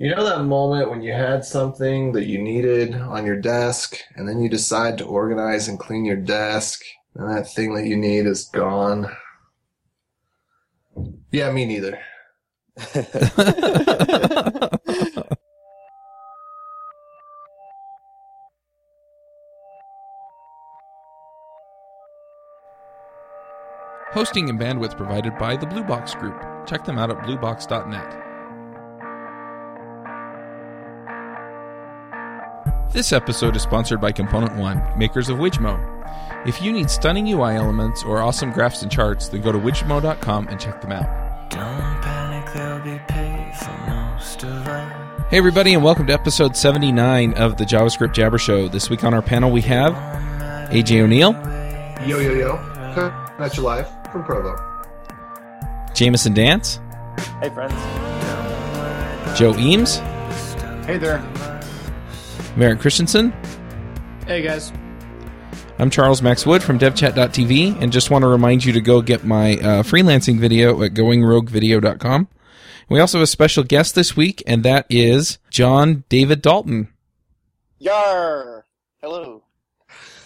You know that moment when you had something that you needed on your desk, and then you decide to organize and clean your desk, and that thing that you need is gone? Yeah, me neither. Hosting and bandwidth provided by the Blue Box Group. Check them out at bluebox.net. This episode is sponsored by Component One, makers of Wijmo. If you need stunning UI elements or awesome graphs and charts, then go to wijmo.com and check them out. Don't panic, there'll be pay for most of us. Hey, everybody, and welcome to episode 79 of the JavaScript Jabber Show. This week on our panel, we have AJ O'Neill, Yo, yo, yo. That's your life from Provo. Jameson Dance, Hey, friends. Joe Eames, Hey there. Merrick Christensen. Hey guys. I'm Charles Max Wood from devchat.tv, and just want to remind you to go get my uh, freelancing video at goingroguevideo.com. We also have a special guest this week, and that is John David Dalton. Yar. Hello.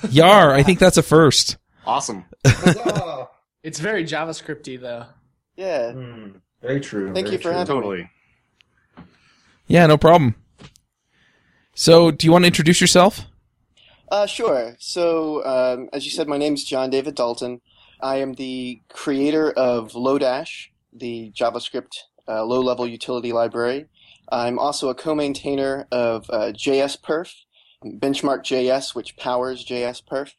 Yar, I think that's a first. Awesome. It's very JavaScripty though. Yeah. Hmm, very true. Thank very you for true. having me. Totally. Yeah, no problem. So, do you want to introduce yourself? Uh, sure. So, um, as you said, my name is John David Dalton. I am the creator of Lodash, the JavaScript uh, low-level utility library. I'm also a co-maintainer of uh, JSPerf, Benchmark JS, which powers JSPerf.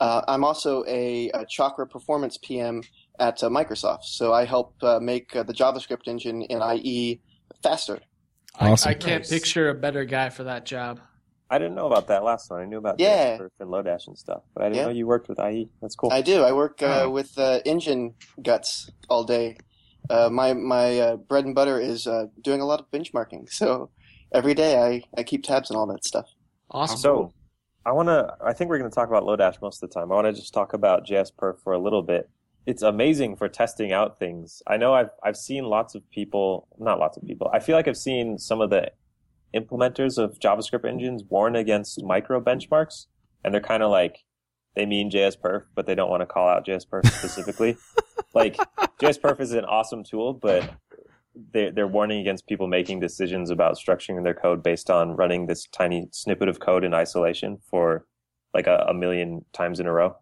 Uh, I'm also a, a Chakra performance PM at uh, Microsoft, so I help uh, make uh, the JavaScript engine in IE faster. Awesome. I, I can't Nice. picture a better guy for that job. I didn't know about that last one. I knew about Yeah. JSPerf and Lodash and stuff, but I didn't Yeah. know you worked with IE. That's cool. I do. I work uh, Oh. with uh, engine guts all day. Uh, my my uh, bread and butter is uh, doing a lot of benchmarking. So every day I, I keep tabs on all that stuff. Awesome. so, I want to. I think we're going to talk about Lodash most of the time. I want to just talk about JSPerf for a little bit. It's amazing for testing out things. I know I've I've seen lots of people, not lots of people. I feel like I've seen some of the implementers of JavaScript engines warn against micro benchmarks, and they're kind of like they mean JSPerf, but they don't want to call out JSPerf specifically. like JSPerf is an awesome tool, but they're, they're warning against people making decisions about structuring their code based on running this tiny snippet of code in isolation for like a, a million times in a row.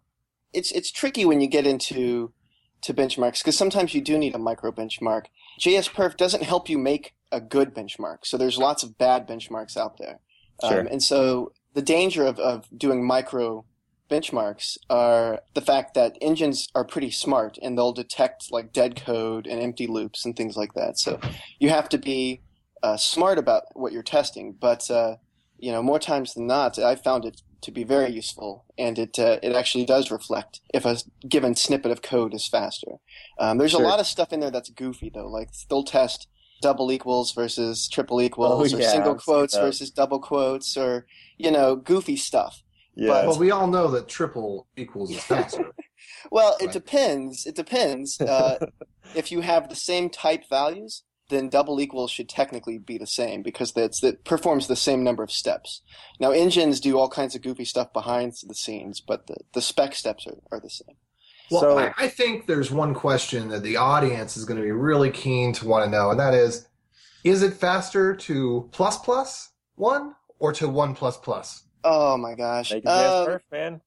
It's it's tricky when you get into to benchmarks because sometimes you do need a micro benchmark. JSPerf doesn't help you make a good benchmark. So there's lots of bad benchmarks out there. Sure. Um, and so the danger of, of doing micro benchmarks are the fact that engines are pretty smart and they'll detect like dead code and empty loops and things like that. So you have to be uh, smart about what you're testing. But uh, you know, more times than not, I found it to be very useful, and it uh, it actually does reflect if a given snippet of code is faster. Um, there's Sure. a lot of stuff in there that's goofy though, like they'll test double equals versus triple equals, Oh, or yeah, single quotes versus double quotes, or you know, goofy stuff. Yeah. Well, we all know that triple equals is faster. Well, it depends. It depends. Uh, if you have the same type values, then double equals should technically be the same because that's that performs the same number of steps. Now, engines do all kinds of goofy stuff behind the scenes, but the, the spec steps are, are the same. Well, So- I, I think there's one question that the audience is going to be really keen to want to know, and that is, is it faster to plus plus one or to one plus plus? Oh my gosh. Make Um, JSPerf, man.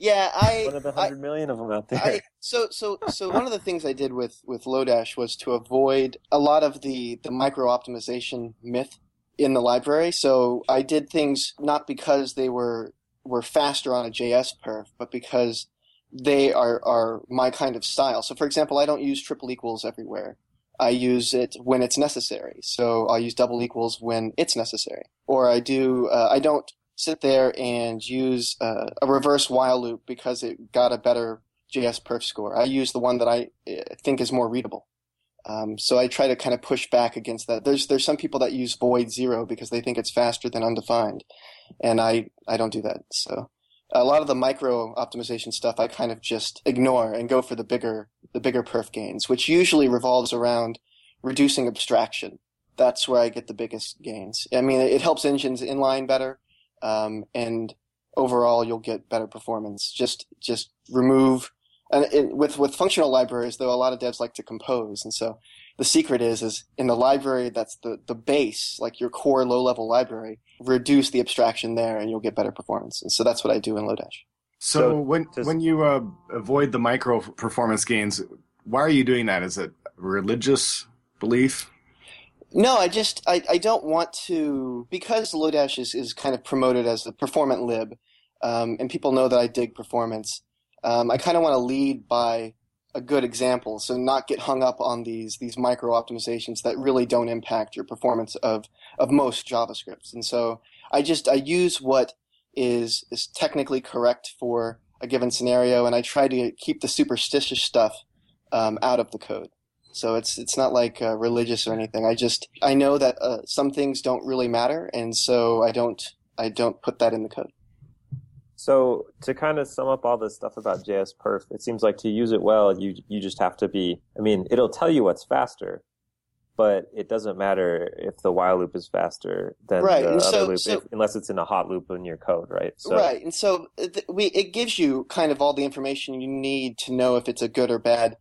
Yeah, I, One of the hundred million of them out there. I so so so one of the things I did with with Lodash was to avoid a lot of the the micro optimization myth in the library. So I did things not because they were were faster on a JS perf, but because they are are my kind of style. So for example, I don't use triple equals everywhere. I use it when it's necessary. So I'll use double equals when it's necessary. Or I do uh, I don't sit there and use uh, a reverse while loop because it got a better JS perf score. I use the one that I uh, think is more readable. Um, so I try to kind of push back against that. There's there's some people that use void zero because they think it's faster than undefined, and I I don't do that. So a lot of the micro optimization stuff I kind of just ignore and go for the bigger the bigger perf gains, which usually revolves around reducing abstraction. that's where I get the biggest gains. I mean, it helps engines inline better, um, and overall you'll get better performance. Just just remove and it, with with functional libraries, though, a lot of devs like to compose, and so the secret is is in the library that's the the base, like your core low level library. Reduce the abstraction there, and you'll get better performance. And so that's what I do in Lodash. So, So, when just- when you uh, avoid the micro performance gains, why are you doing that? Is it religious belief? No, I just I, I don't want to because Lodash is, is kind of promoted as the performant lib, um, and people know that I dig performance. Um, I kind of want to lead by a good example, so not get hung up on these these micro optimizations that really don't impact your performance of of most JavaScripts. And so I just I use what is is technically correct for a given scenario, and I try to keep the superstitious stuff um, out of the code. So it's it's not like uh, religious or anything. I just I know that uh, some things don't really matter, and so I don't I don't put that in the code. So to kind of sum up all this stuff about JS Perf, it seems like to use it well, you you just have to be. I mean, it'll tell you what's faster, but it doesn't matter if the while loop is faster than Right, the and other so- loop, so- if, unless it's in a hot loop in your code, right? So, right, and so th- we it gives you kind of all the information you need to know if it's a good or bad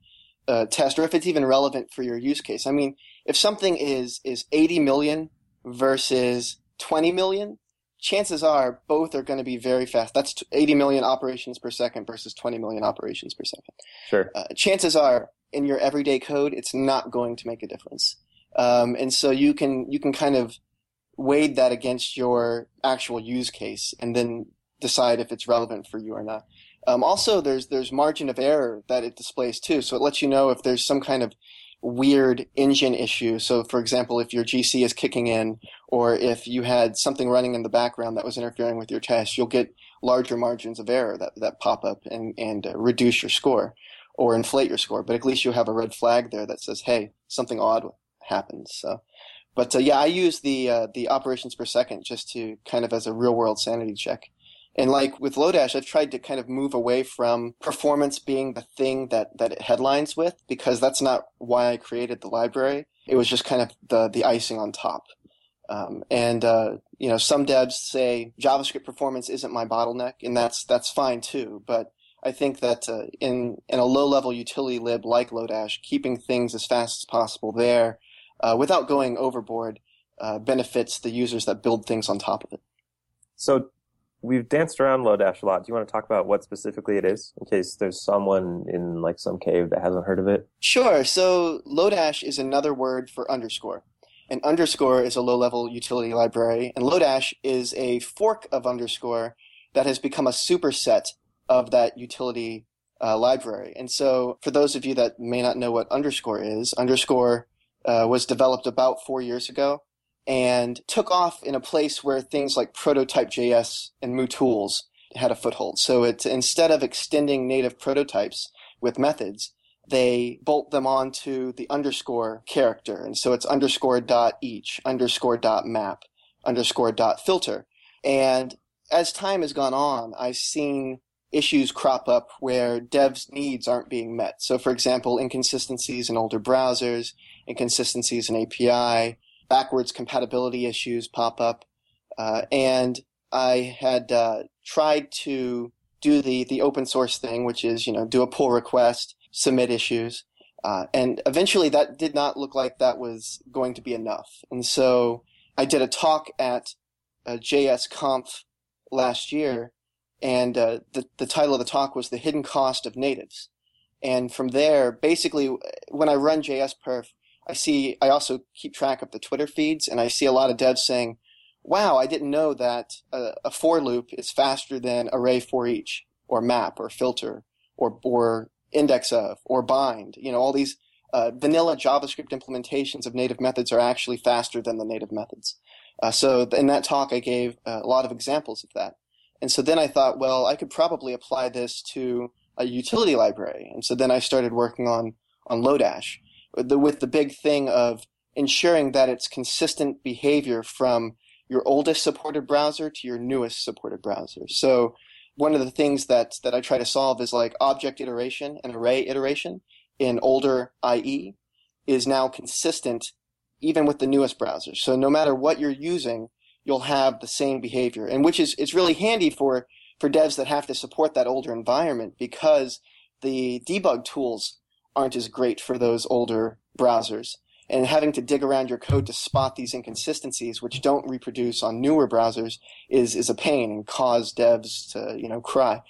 uh, test, or if it's even relevant for your use case. I mean, if something is is 80 million versus 20 million, chances are both are going to be very fast. That's 80 million operations per second versus 20 million operations per second. Sure. uh, chances are in your everyday code it's not going to make a difference um, and so you can you can kind of weigh that against your actual use case and then decide if it's relevant for you or not um, also there's there's margin of error that it displays too so it lets you know if there's some kind of weird engine issue so for example if your gc is kicking in or if you had something running in the background that was interfering with your test you'll get larger margins of error that, that pop up and, and uh, reduce your score or inflate your score, but at least you have a red flag there that says, "Hey, something odd happened." So, but uh, yeah, I use the uh, the operations per second just to kind of as a real world sanity check. And like with Lodash, I've tried to kind of move away from performance being the thing that that it headlines with because that's not why I created the library. It was just kind of the the icing on top. Um, and uh, you know, some devs say JavaScript performance isn't my bottleneck, and that's that's fine too. But I think that uh, in in a low level utility lib like Lodash, keeping things as fast as possible there, uh, without going overboard, uh, benefits the users that build things on top of it. So we've danced around Lodash a lot. Do you want to talk about what specifically it is, in case there's someone in like some cave that hasn't heard of it? Sure. So Lodash is another word for underscore. And underscore is a low level utility library, and Lodash is a fork of underscore that has become a superset of that utility uh, library. And so, for those of you that may not know what underscore is, underscore uh, was developed about four years ago and took off in a place where things like prototype.js and MooTools had a foothold. So it instead of extending native prototypes with methods, they bolt them onto the underscore character. And so it's underscore dot each, underscore dot map, underscore dot filter. And as time has gone on, I've seen issues crop up where devs' needs aren't being met. So, for example, inconsistencies in older browsers, inconsistencies in API, backwards compatibility issues pop up. Uh, and I had uh, tried to do the, the open source thing, which is, you know, do a pull request, submit issues. Uh, and eventually that did not look like that was going to be enough. And so I did a talk at uh, JS Conf last year, and uh, the, the title of the talk was The Hidden Cost of Natives. And from there, basically, when I run JS Perf, I see, I also keep track of the Twitter feeds, and I see a lot of devs saying, wow, I didn't know that a, a for loop is faster than array for each, or map, or filter, or, or index of, or bind. You know, all these uh, vanilla JavaScript implementations of native methods are actually faster than the native methods. Uh, so in that talk, I gave uh, a lot of examples of that. And so then I thought, well, I could probably apply this to a utility library. And so then I started working on, on Lodash the, with the big thing of ensuring that it's consistent behavior from your oldest supported browser to your newest supported browser. So one of the things that, that I try to solve is like object iteration and array iteration in older IE is now consistent even with the newest browsers. So no matter what you're using, you'll have the same behavior, and which is it's really handy for for devs that have to support that older environment because the debug tools aren't as great for those older browsers. And having to dig around your code to spot these inconsistencies, which don't reproduce on newer browsers, is is a pain and cause devs to you know cry.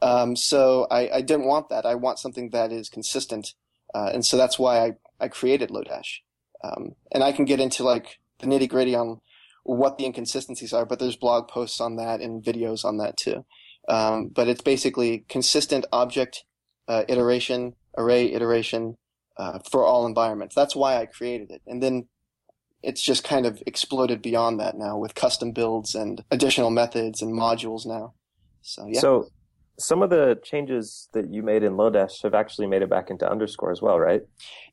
Um, so I, I didn't want that. I want something that is consistent, uh, and so that's why I, I created Lodash. Um, and I can get into like the nitty gritty on what the inconsistencies are, but there's blog posts on that and videos on that too. Um, but it's basically consistent object uh, iteration, array iteration uh, for all environments. That's why I created it. And then it's just kind of exploded beyond that now with custom builds and additional methods and modules now. So yeah. So some of the changes that you made in Lodash have actually made it back into underscore as well, right?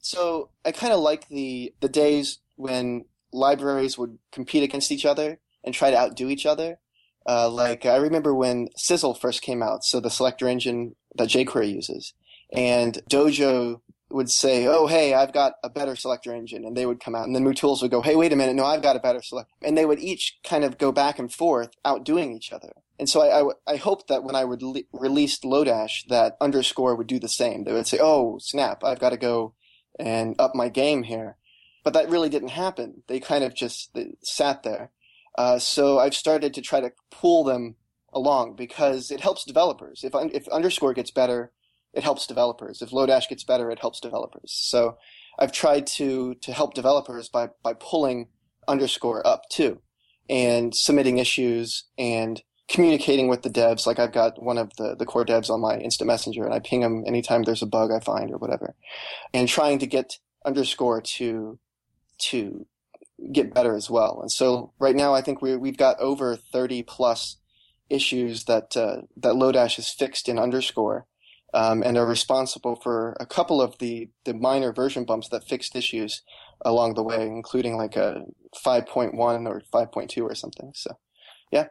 So I kind of like the the days when libraries would compete against each other and try to outdo each other. Uh, like I remember when Sizzle first came out, so the selector engine that jQuery uses, and Dojo would say, "Oh, hey, I've got a better selector engine," and they would come out, and then MooTools would go, "Hey, wait a minute, no, I've got a better selector," and they would each kind of go back and forth, outdoing each other. And so I, I, I hoped that when I would le- released Lodash, that underscore would do the same. They would say, "Oh, snap, I've got to go and up my game here," but that really didn't happen. They kind of just sat there. Uh, so I've started to try to pull them along because it helps developers. If if underscore gets better, it helps developers. If Lodash gets better, it helps developers. So I've tried to to help developers by by pulling underscore up too, and submitting issues and communicating with the devs. Like I've got one of the the core devs on my instant messenger, and I ping them anytime there's a bug I find or whatever, and trying to get underscore to to get better as well. And so right now, I think we we've got over thirty plus issues that uh, that Lodash has fixed in underscore, um, and are responsible for a couple of the the minor version bumps that fixed issues along the way, including like a five point one or five point two or something. So yeah.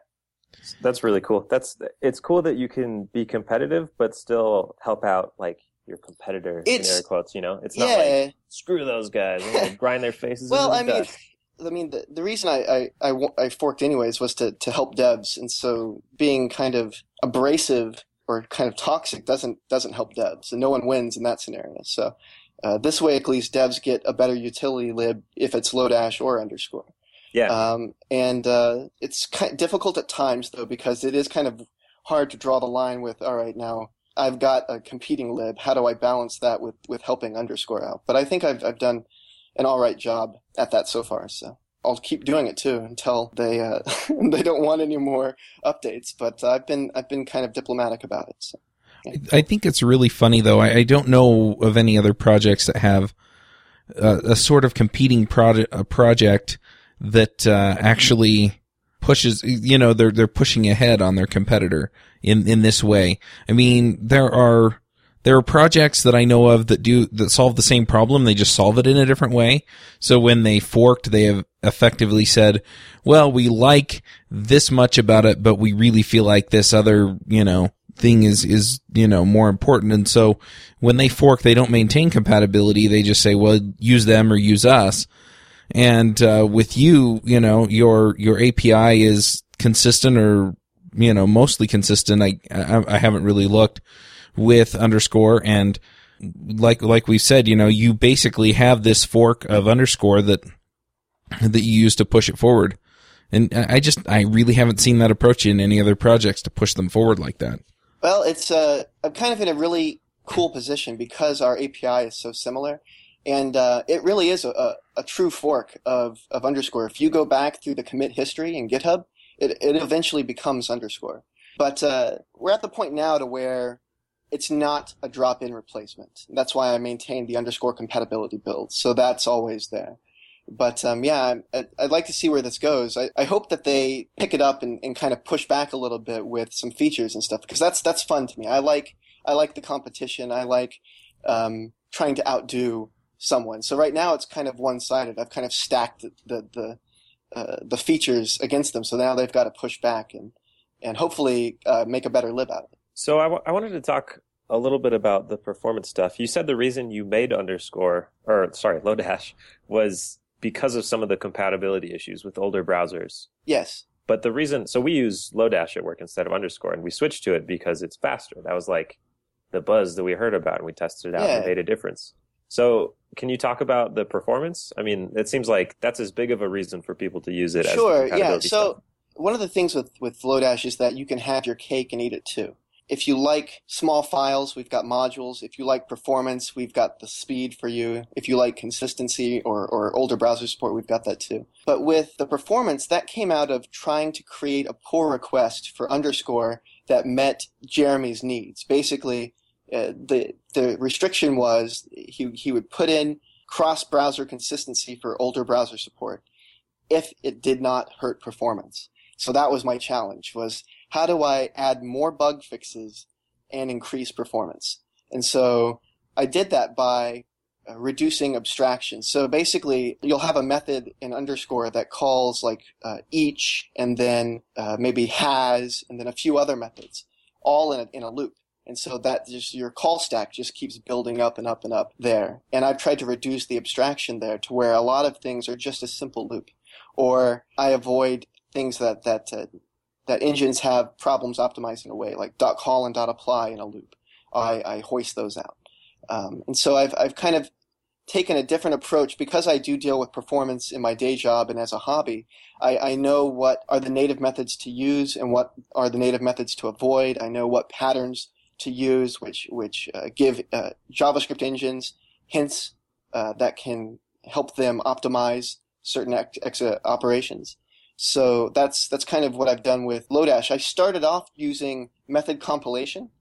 That's really cool. That's it's cool that you can be competitive but still help out like your competitor It's- in air quotes. You know, it's not like screw those guys. Grind their faces. Well, I mean. I mean, the, the reason I, I, I, I forked anyways was to, to help devs, and so being kind of abrasive or kind of toxic doesn't doesn't help devs, and no one wins in that scenario. So uh, this way, at least, devs get a better utility lib if it's Lodash or underscore. yeah, Um, and uh, it's kind difficult at times though because it is kind of hard to draw the line with. All right, now I've got a competing lib. How do I balance that with with helping underscore out? But I think I've I've done an all right job at that so far. So I'll keep doing it too until they uh, they don't want any more updates. But I've been I've been kind of diplomatic about it. So. I think it's really funny though. I, I don't know of any other projects that have uh, a sort of competing project, a project that uh, actually pushes. You know, they're they're pushing ahead on their competitor in in this way. I mean, there are there are projects that I know of that do that solve the same problem. They just solve it in a different way. So when they forked, they have effectively said, "Well, we like this much about it, but we really feel like this other, you know." thing is is you know more important. And so when they fork they don't maintain compatibility. They just say well use them or use us. And uh, with you you know your your api is consistent or you know mostly consistent. I i, I haven't really looked with underscore and like like we said you know you basically have this fork of underscore that that you use to push it forward and I just I really haven't seen that approach in any other projects to push them forward like that. Well, it's uh, I'm kind of in a really cool position because our API is so similar, and uh, it really is a, a, true fork of, of underscore. If you go back through the commit history in GitHub, it, it eventually becomes underscore. But uh, we're at the point now to where it's not a drop-in replacement. That's why I maintain the underscore compatibility build. So that's always there. But um, yeah, I, I'd like to see where this goes. I, I hope that they pick it up and, and kind of push back a little bit with some features and stuff because that's that's fun to me. I like I like the competition. I like um, trying to outdo someone. So right now it's kind of one sided. I've kind of stacked the the the, uh, the features against them. So now they've got to push back and and hopefully uh, make a better lib out of it. So I, w- I wanted to talk a little bit about the performance stuff. You said the reason you made underscore or sorry Lodash was because of some of the compatibility issues with older browsers. Yes. But the reason, so we use Lodash at work instead of underscore, and we switched to it because it's faster. That was like the buzz that we heard about, and we tested it out and Yeah. it made a difference. So, can you talk about the performance? I mean, it seems like that's as big of a reason for people to use it. as Sure, yeah. So stuff. one of the things with with Lodash is that you can have your cake and eat it too. If you like small files, we've got modules. If you like performance, we've got the speed for you. If you like consistency or, or older browser support, we've got that too. But with the performance, that came out of trying to create a pull request for underscore that met Jeremy's needs. Basically, uh, the the restriction was he he would put in cross browser consistency for older browser support if it did not hurt performance. So that was my challenge was how do I add more bug fixes and increase performance? And so I did that by uh, reducing abstraction. So basically, you'll have a method in underscore that calls like uh, each and then uh, maybe has and then a few other methods all in a, in a loop. And so that just your call stack just keeps building up and up and up there. And I've tried to reduce the abstraction there to where a lot of things are just a simple loop. Or I avoid things that that uh, that engines have problems optimizing away, like dot call and dot apply in a loop. I, I hoist those out. Um, and so I've I've kind of taken a different approach because I do deal with performance in my day job and as a hobby. I, I know what are the native methods to use and what are the native methods to avoid. I know what patterns to use, which which uh, give uh, JavaScript engines hints uh, that can help them optimize certain ex- ex- operations. So that's that's kind of what I've done with Lodash. I started off using method compilation,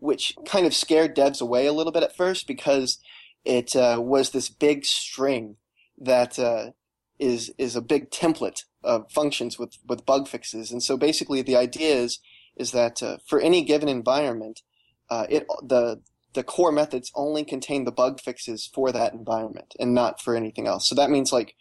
which kind of scared devs away a little bit at first because it uh, was this big string that uh, is is a big template of functions with with bug fixes. And so basically, the idea is is that uh, for any given environment, uh, it the the core methods only contain the bug fixes for that environment and not for anything else. So that means like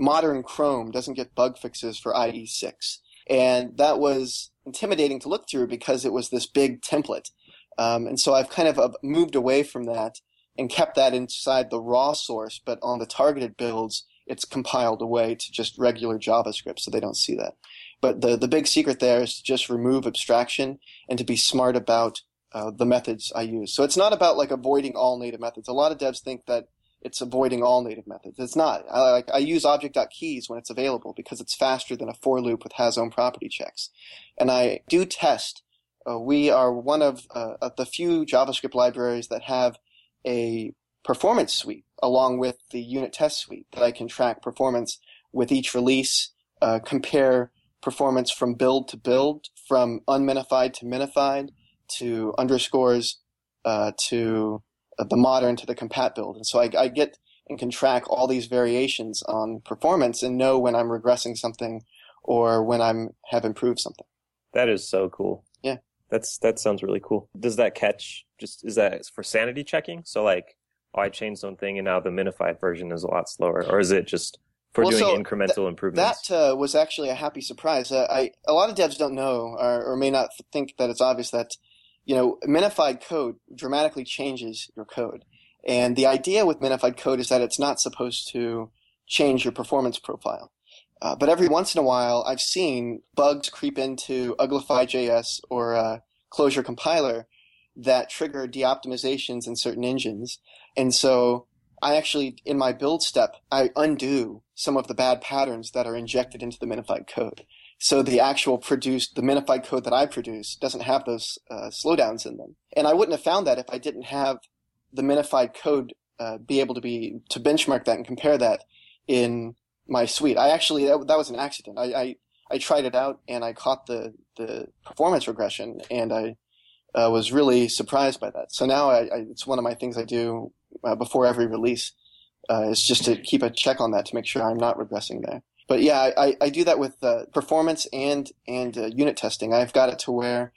modern Chrome doesn't get bug fixes for IE6. And that was intimidating to look through because it was this big template. Um, and so I've kind of moved away from that and kept that inside the raw source, but on the targeted builds, it's compiled away to just regular JavaScript so they don't see that. But the, the big secret there is to just remove abstraction and to be smart about uh, the methods I use. So it's not about like avoiding all native methods. A lot of devs think that it's avoiding all native methods. It's not. I like I use object.keys when it's available because it's faster than a for loop with has own property checks. And I do test. Uh, we are one of, uh, of the few JavaScript libraries that have a performance suite along with the unit test suite that I can track performance with each release, uh, compare performance from build to build, from unminified to minified, to underscores, uh, to the modern to the compat build. And so I, I get and can track all these variations on performance and know when I'm regressing something or when I'm have improved something. That is so cool. Yeah. That's that sounds really cool. Does that catch just is that for sanity checking? So like, oh, I changed something and now the minified version is a lot slower, or is it just for Well, doing so incremental improvements? That uh, was actually a happy surprise. Uh, I a lot of devs don't know or, or may not think that it's obvious that you know minified code dramatically changes your code. And the idea with minified code is that it's not supposed to change your performance profile. Uh, but every once in a while, I've seen bugs creep into Uglify.js or uh, Closure compiler that trigger de-optimizations in certain engines. And so I actually, in my build step, I undo some of the bad patterns that are injected into the minified code. So the actual produced, the minified code that I produce doesn't have those uh, slowdowns in them. And I wouldn't have found that if I didn't have the minified code uh, be able to be to benchmark that and compare that in my suite. I actually that, that was an accident. I, I I tried it out and I caught the the performance regression and I uh, was really surprised by that. So now I, I, it's one of my things I do uh, before every release. Uh, is just to keep a check on that to make sure I'm not regressing there. But yeah, I, I do that with uh, performance and and uh, unit testing. I've got it to where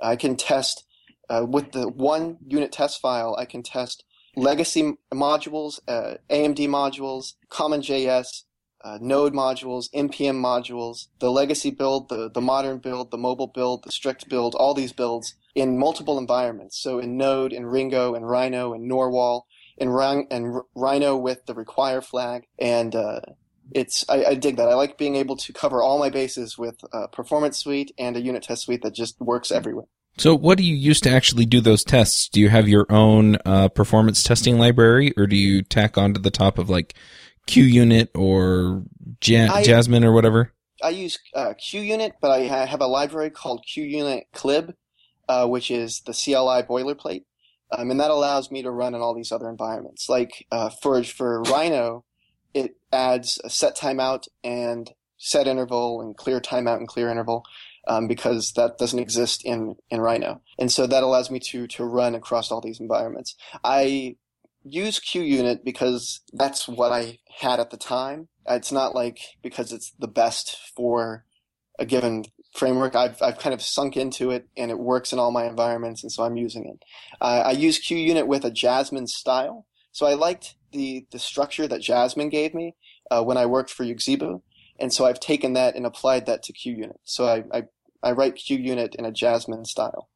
I can test uh, with the one unit test file. I can test legacy modules, uh, AMD modules, CommonJS, uh, Node modules, npm modules, the legacy build, the, the modern build, the mobile build, the strict build, all these builds in multiple environments. So in Node, in Ringo, in Rhino, in Narwhal, in, Rhino, in Rhino with the require flag, and uh, it's I, I dig that. I like being able to cover all my bases with a performance suite and a unit test suite that just works everywhere. So, what do you use to actually do those tests? Do you have your own uh, performance testing library, or do you tack onto the top of like QUnit or ja- I- Jasmine or whatever? I use uh, QUnit, but I have a library called QUnit Clib, uh, which is the CLI boilerplate, um, and that allows me to run in all these other environments. Like uh, for for Rhino, it adds a set timeout and set interval and clear timeout and clear interval. Um, because that doesn't exist in, in Rhino. And so that allows me to, to run across all these environments. I use QUnit because that's what I had at the time. It's not like because it's the best for a given framework. I've, I've kind of sunk into it and it works in all my environments. And so I'm using it. Uh, I use QUnit with a Jasmine style. So I liked the, the structure that Jasmine gave me uh, when I worked for uxebu. And so I've taken that and applied that to QUnit. So I, I, I write QUnit in a Jasmine style.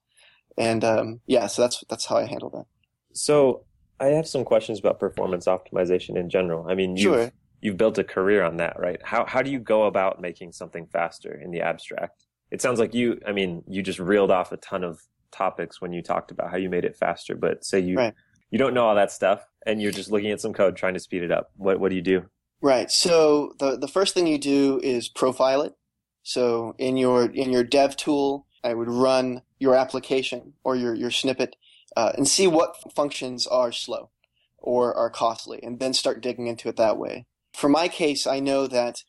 And um, yeah, so that's that's how I handle that. So I have some questions about performance optimization in general. I mean, you've, Sure. you've built a career on that, right? How how do you go about making something faster in the abstract? It sounds like you, I mean, you just reeled off a ton of topics when you talked about how you made it faster, but say you Right. You don't know all that stuff and you're just looking at some code trying to speed it up. What what do you do? Right. So the the first thing you do is profile it. So in your in your dev tool, I would run your application or your your snippet uh, and see what functions are slow or are costly, and then start digging into it that way. For my case, I know that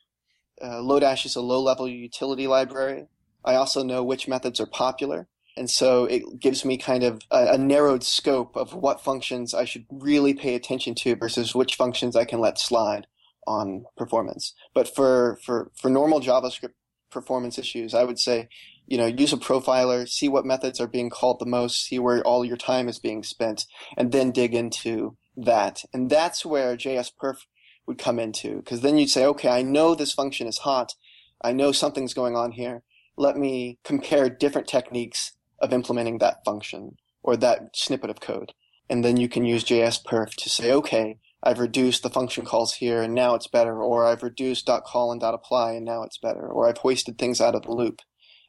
uh, Lodash is a low level utility library. I also know which methods are popular. And so it gives me kind of a, a narrowed scope of what functions I should really pay attention to versus which functions I can let slide on performance. But for, for, for normal JavaScript performance issues, I would say, you know, use a profiler, see what methods are being called the most, see where all your time is being spent, and then dig into that. And that's where JS Perf would come into, because then you'd say, okay, I know this function is hot. I know something's going on here. Let me compare different techniques of implementing that function or that snippet of code. And then you can use JS Perf to say, okay, I've reduced the function calls here and now it's better, or I've reduced .call and .apply and now it's better, or I've hoisted things out of the loop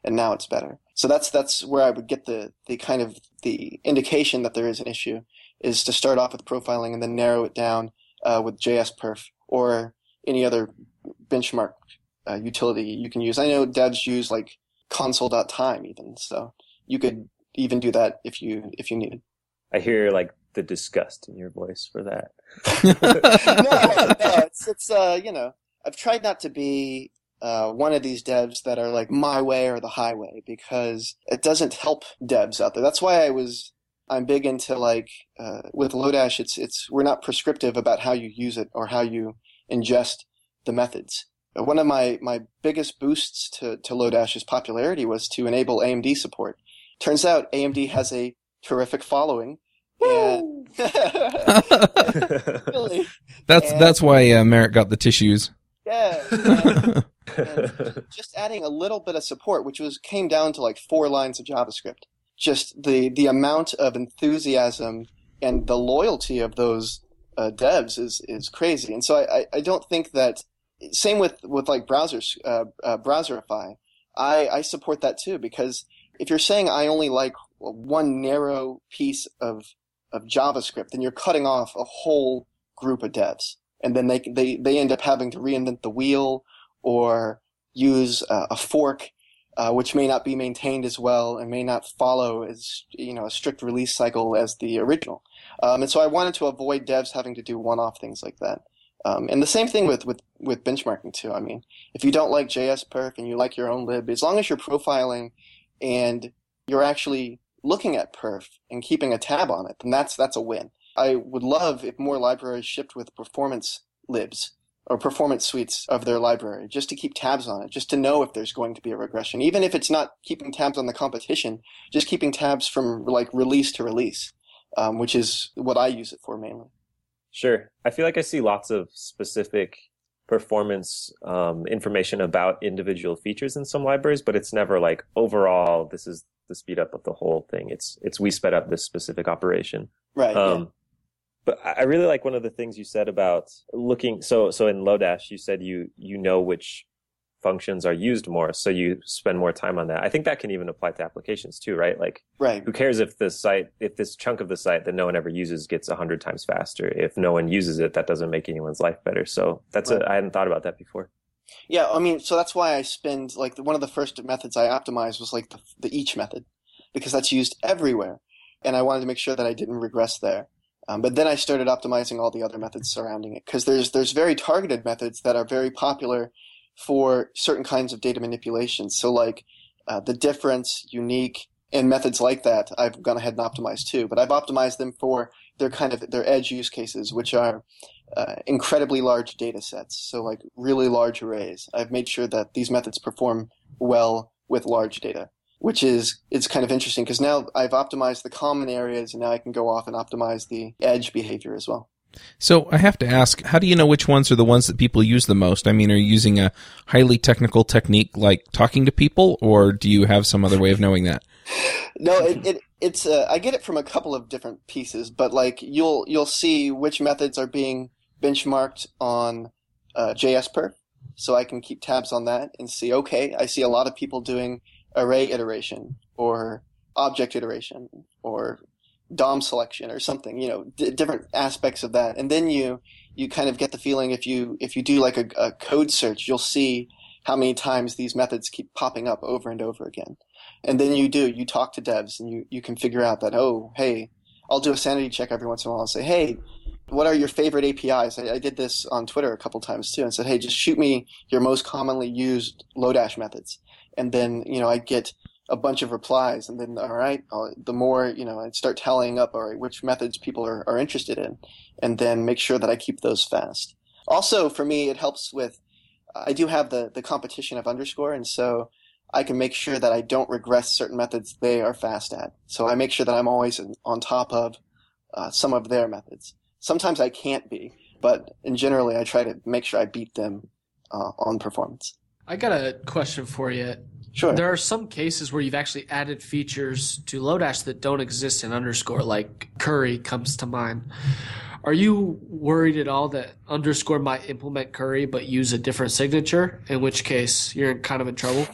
and now it's better. So that's that's where I would get the the kind of the indication that there is an issue is to start off with profiling and then narrow it down uh, with JS Perf or any other benchmark uh, utility you can use. I know devs use like console.time even, so you could even do that if you if you needed. I hear like the disgust in your voice for that. no, no, it's it's uh, you know, I've tried not to be uh, one of these devs that are like my way or the highway because it doesn't help devs out there. That's why I was I'm big into like uh, with Lodash. It's it's we're not prescriptive about how you use it or how you ingest the methods. One of my my biggest boosts to to Lodash's popularity was to enable AMD support. Turns out AMD has a terrific following. And really, that's And- that's why uh, Merrick got the tissues. yeah. and- and just adding a little bit of support, which was came down to like four lines of JavaScript. Just the the amount of enthusiasm and the loyalty of those uh, devs is is crazy. And so I, I, I don't think that. Same with with like browsers, uh, uh, Browserify. I I support that too because if you're saying I only like one narrow piece of of JavaScript, then you're cutting off a whole group of devs, and then they they they end up having to reinvent the wheel or use uh, a fork, uh, which may not be maintained as well and may not follow as you know a strict release cycle as the original. Um, and so I wanted to avoid devs having to do one-off things like that. Um, and the same thing with, with, with benchmarking too. I mean, if you don't like JS perf and you like your own lib, as long as you're profiling and you're actually looking at perf and keeping a tab on it, then that's that's a win. I would love if more libraries shipped with performance libs or performance suites of their library just to keep tabs on it, just to know if there's going to be a regression. Even if it's not keeping tabs on the competition, just keeping tabs from like release to release, um, which is what I use it for mainly. Sure. I feel like I see lots of specific performance um, information about individual features in some libraries, but it's never like overall this is the speed up of the whole thing. It's it's we sped up this specific operation. Right. yeah. Um, But I I really like one of the things you said about looking. So, so in Lodash, you said you you know which functions are used more, so you spend more time on that. I think that can even apply to applications too, right? Like, Right. who cares if the site, if this chunk of the site that no one ever uses gets a hundred times faster? If no one uses it, that doesn't make anyone's life better. So that's Right. a, I hadn't thought about that before. Yeah, I mean, so that's why I spend like one of the first methods I optimized was like the, the each method because that's used everywhere, and I wanted to make sure that I didn't regress there. Um, but then I started optimizing all the other methods surrounding it because there's there's very targeted methods that are very popular for certain kinds of data manipulation. So like uh, the difference, unique, and methods like that, I've gone ahead and optimized too. But I've optimized them for their kind of their edge use cases, which are uh, incredibly large data sets, so like really large arrays. I've made sure that these methods perform well with large data, which is it's kind of interesting because now I've optimized the common areas, and now I can go off and optimize the edge behavior as well. So I have to ask, how do you know which ones are the ones that people use the most? I mean, are you using a highly technical technique like talking to people, or do you have some other way of knowing that? No, it, it it's uh, I get it from a couple of different pieces, but like you'll you'll see which methods are being benchmarked on uh, JSPerf, so I can keep tabs on that and see. Okay, I see a lot of people doing array iteration or object iteration or DOM selection or something. You know, d- different aspects of that, and then you you kind of get the feeling if you if you do like a, a code search, you'll see how many times these methods keep popping up over and over again. And then you do, you talk to devs and you, you can figure out that, oh, hey, I'll do a sanity check every once in a while and say, hey, what are your favorite APIs? I, I did this on Twitter a couple times too and said, hey, just shoot me your most commonly used Lodash methods. And then, you know, I'd get a bunch of replies and then, all right, the more, you know, I'd start tallying up, all right, which methods people are, are interested in and then make sure that I keep those fast. Also, for me, it helps with, I do have the, the competition of underscore. And so I can make sure that I don't regress certain methods they are fast at. So I make sure that I'm always on top of uh, some of their methods. Sometimes I can't be, but in generally I try to make sure I beat them uh, on performance. I got a question for you. Sure. There are some cases where you've actually added features to Lodash that don't exist in underscore, like curry comes to mind. Are you worried at all that underscore might implement curry but use a different signature? In which case, you're kind of in trouble.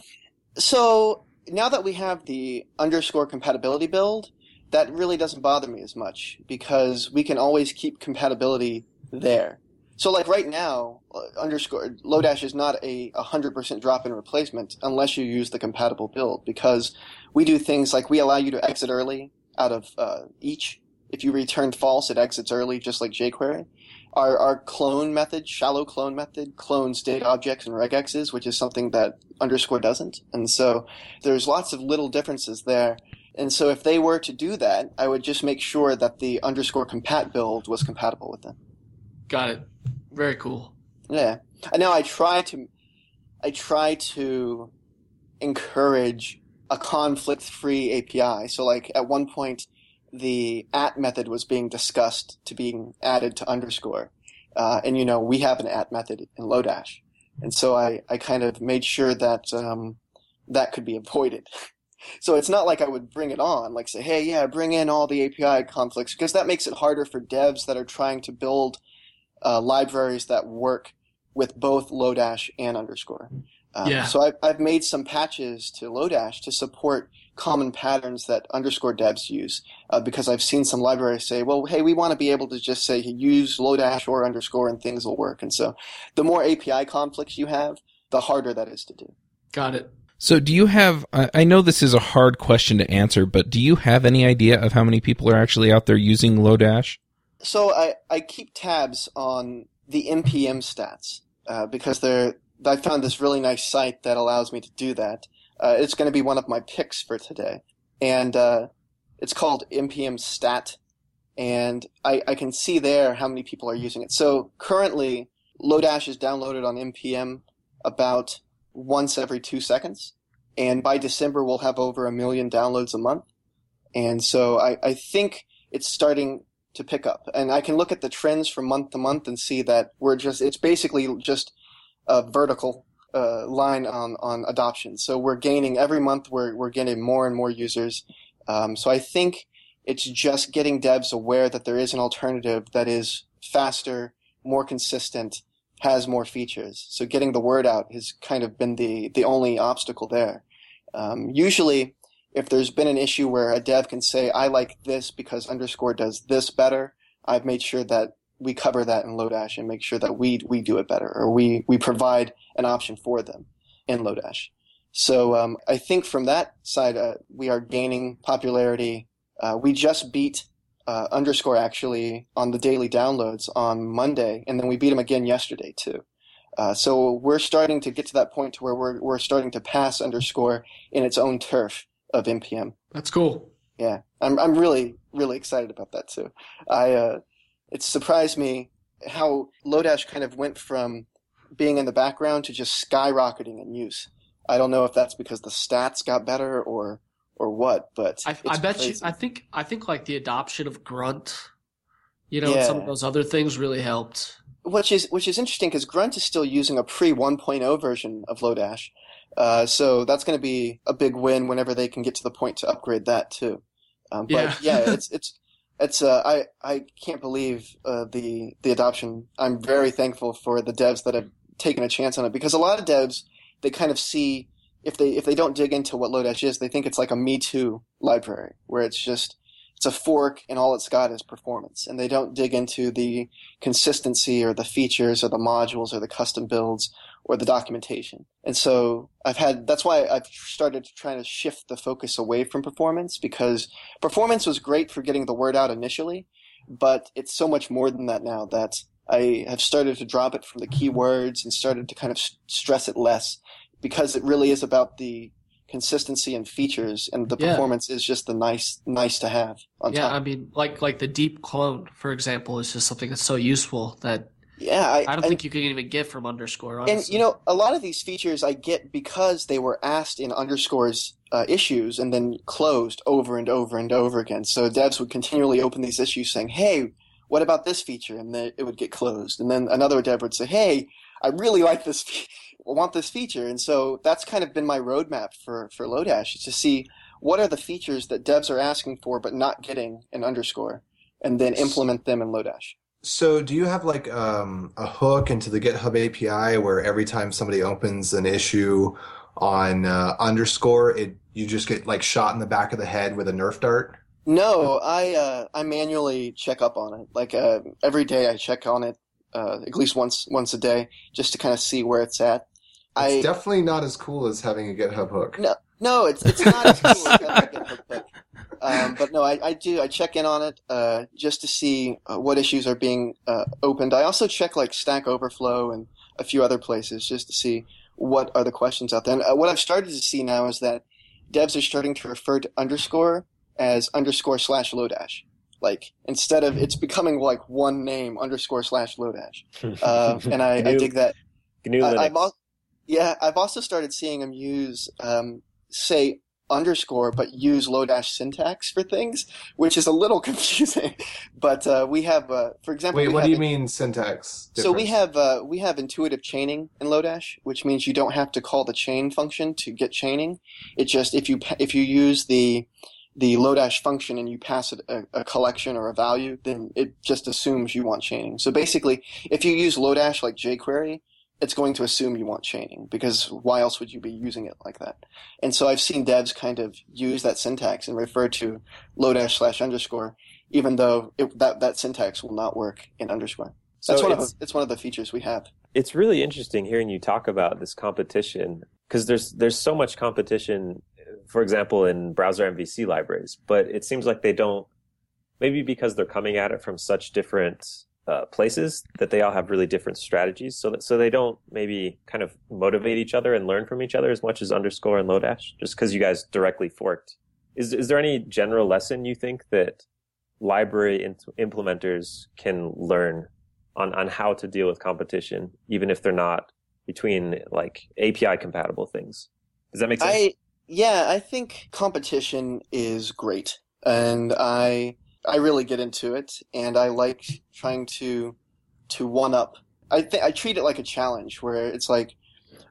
So now that we have the underscore compatibility build, that really doesn't bother me as much because we can always keep compatibility there. So like right now, uh, underscore Lodash is not a 100% drop-in replacement unless you use the compatible build because we do things like we allow you to exit early out of uh, each. If you return false, it exits early just like jQuery. Our, our clone method, shallow clone method, clones data objects and regexes, which is something that underscore doesn't. And so there's lots of little differences there. And so if they were to do that, I would just make sure that the underscore compat build was compatible with them. Got it. Very cool. Yeah. And now I try to, I try to encourage a conflict-free API. So like at one point, the at method was being discussed to being added to underscore. Uh, and you know, we have an at method in Lodash. And so I, I kind of made sure that, um, that could be avoided. So it's not like I would bring it on, like say, hey, yeah, bring in all the API conflicts, because that makes it harder for devs that are trying to build uh, libraries that work with both Lodash and underscore. Um, Yeah. So I've, I've made some patches to Lodash to support common patterns that underscore devs use, uh, because I've seen some libraries say, well, hey, we want to be able to just say use Lodash or underscore and things will work. And so the more API conflicts you have, the harder that is to do. Got it. So, do you have? I I know this is a hard question to answer, but do you have any idea of how many people are actually out there using Lodash? So I, I keep tabs on the NPM stats uh, because they're I found this really nice site that allows me to do that. Uh, it's going to be one of my picks for today, and uh, it's called NPM Stat, and I, I can see there how many people are using it. So currently, Lodash is downloaded on NPM about once every two seconds, and by December we'll have over a million downloads a month, and so I, I think it's starting to pick up. And I can look at the trends from month to month and see that we're just, it's basically just a vertical uh, line on, on adoption. So we're gaining every month, we're, we're getting more and more users. Um, so I think It's just getting devs aware that there is an alternative that is faster, more consistent, has more features. So getting the word out has kind of been the, the only obstacle there. Um, usually, if there's been an issue where a dev can say, I like this because underscore does this better, I've made sure that we cover that in Lodash and make sure that we, we do it better or we, we provide an option for them in Lodash. So um, I think from that side, uh, we are gaining popularity. Uh, we just beat uh, underscore actually on the daily downloads on Monday, and then we beat them again yesterday too. Uh, so we're starting to get to that point to where we're we're starting to pass underscore in its own turf of npm. That's cool. Yeah, I'm I'm really really excited about that too. I uh, it surprised me how Lodash kind of went from being in the background to just skyrocketing in use. I don't know if that's because the stats got better or or what, but I, I bet you. I think. I think like the adoption of Grunt, you know, and some of those other things really helped. which is which is interesting because Grunt is still using a pre 1.0 version of Lodash, uh, so that's going to be a big win whenever they can get to the point to upgrade that too. Um, but Yeah. yeah, it's it's it's uh, I I can't believe uh, the the adoption. I'm very thankful for the devs that have taken a chance on it because a lot of devs they kind of see if they if they don't dig into what Lodash is, they think it's like a Me Too library where it's just it's a fork and all it's got is performance, and they don't dig into the consistency or the features or the modules or the custom builds or the documentation. And so I've had that's why I've started to try to shift the focus away from performance because performance was great for getting the word out initially, but it's so much more than that now that I have started to drop it from the keywords and started to kind of stress it less because it really is about the consistency and features and the Yeah. performance is just the nice nice to have on Yeah, top. I mean, like like the deep clone, for example, is just something that's so useful that yeah, I, I don't I- think you can even get from underscore. And you know, a lot of these features I get because they were asked in underscores uh, issues and then closed over and over and over again. So devs would continually open these issues saying, "Hey, what about this feature?" And then it would get closed. And then another dev would say, "Hey, I really like this, fe- I want this feature." And so that's kind of been my roadmap for for Lodash is to see what are the features that devs are asking for but not getting in underscore, and then implement them in Lodash. So, do you have like um, a hook into the GitHub API where every time somebody opens an issue on uh, underscore, it you just get like shot in the back of the head with a Nerf dart? No, I uh, I manually check up on it. Like uh, every day, I check on it uh, at least once once a day, just to kind of see where it's at. It's I definitely not as cool as having a GitHub hook. No. no, it's it's not as cool as having a GitHub hook. Um, but no, I, I do. I check in on it uh, just to see uh, what issues are being uh, opened. I also check like Stack Overflow and a few other places just to see what are the questions out there. And uh, what I've started to see now is that devs are starting to refer to underscore as underscore slash Lodash. Like instead of it's becoming like one name underscore slash Lodash, uh, and I, I dig that. GNU I, Linux. Yeah, I've also started seeing them use um, say underscore, but use Lodash syntax for things, which is a little confusing. But uh, we have, uh, for example, Wait, what do you in- mean syntax? So we have uh, we have intuitive chaining in Lodash, which means you don't have to call the chain function to get chaining. It just if you if you use the the Lodash function and you pass it a, a collection or a value, then it just assumes you want chaining. So basically, if you use Lodash like jQuery, it's going to assume you want chaining because why else would you be using it like that? And so I've seen devs kind of use that syntax and refer to Lodash slash underscore, even though it, that that syntax will not work in underscore. That's So one it's- of it's one of the features we have. it's really interesting hearing you talk about this competition because there's there's so much competition for example in browser mvc libraries but it seems like they don't maybe because they're coming at it from such different uh, places that they all have really different strategies so that so they don't maybe kind of motivate each other and learn from each other as much as underscore and lodash just because you guys directly forked is is there any general lesson you think that library in- implementers can learn on, on how to deal with competition, even if they're not between like API compatible things. Does that make sense? I yeah, I think competition is great, and I I really get into it, and I like trying to to one up. I think I treat it like a challenge where it's like,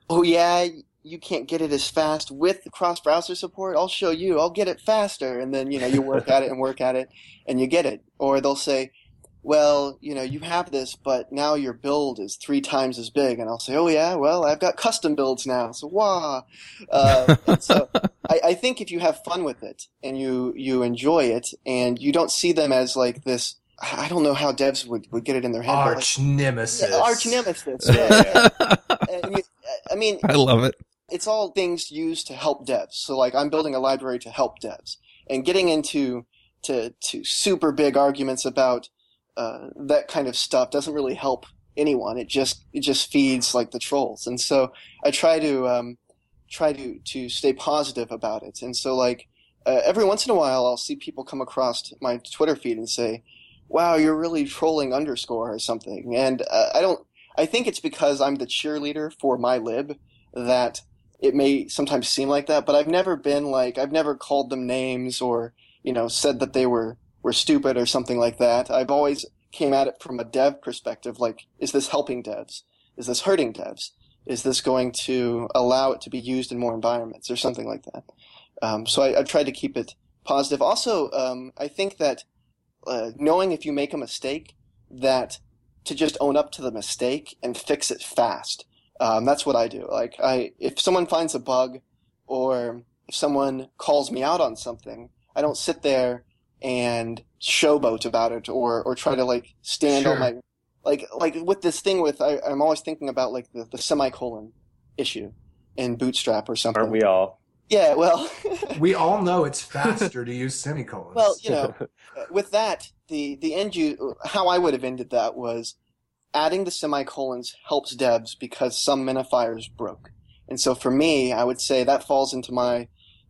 oh yeah, you can't get it as fast with cross browser support. I'll show you. I'll get it faster. And then, you know, you work at it and work at it and you get it. Or they'll say, well, you know, you have this, but now your build is three times as big. And I'll say, oh yeah, well, I've got custom builds now. So wah. Uh, so I, I think if you have fun with it and you, you enjoy it and you don't see them as like this, I don't know how devs would, would get it in their head. like, Arch nemesis. yeah, arch nemesis. Yeah, yeah. You- I mean, I love it. it's all things used to help devs. So like I'm building a library to help devs and getting into to to super big arguments about uh, that kind of stuff doesn't really help anyone. It just it just feeds like the trolls. And so I try to um, try to to stay positive about it. And so like uh, every once in a while I'll see people come across my Twitter feed and say, "Wow, you're really trolling underscore or something." And uh, I don't. I think it's because I'm the cheerleader for my lib that it may sometimes seem like that, but I've never been like I've never called them names or you know said that they were were stupid or something like that. I've always came at it from a dev perspective, like is this helping devs? Is this hurting devs? Is this going to allow it to be used in more environments or something like that? Um, so I, I've tried to keep it positive. Also, um, I think that uh, knowing if you make a mistake, that to just own up to the mistake and fix it fast. Um, that's what I do. Like I, if someone finds a bug, or if someone calls me out on something, I don't sit there and showboat about it, or or try to like stand on my, like like with this thing with I, I'm always thinking about like the, the semicolon issue in Bootstrap or something. Aren't we all? Yeah, well, We all know it's faster to use semicolons. well, you know, with that, the the end you how I would have ended that was adding the semicolons helps devs because some minifiers broke. And so for me, I would say that falls into my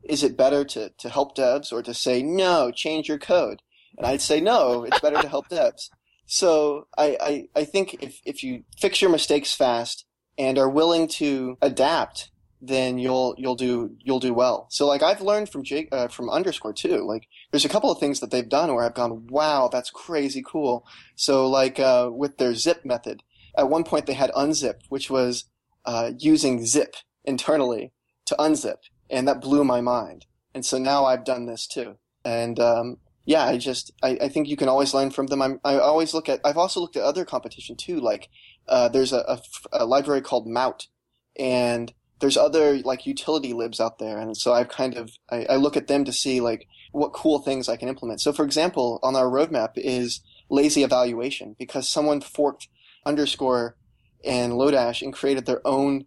is it better to, to help devs or to say no, change your code? And I'd say no, it's better to help devs. So I, I, I think if, if you fix your mistakes fast and are willing to adapt, then you'll you'll do you'll do well. So like I've learned from Jake uh, from underscore too. Like there's a couple of things that they've done where I've gone, wow, that's crazy cool. So like uh, with their zip method, at one point they had unzip, which was uh, using zip internally to unzip, and that blew my mind. And so now I've done this too. And um, yeah, I just I, I think you can always learn from them. I'm, I always look at I've also looked at other competition too. Like uh, there's a, a, a library called Mout, and there's other like utility libs out there, and so I've kind of I, I look at them to see like what cool things I can implement. So for example, on our roadmap is lazy evaluation because someone forked underscore and Lodash and created their own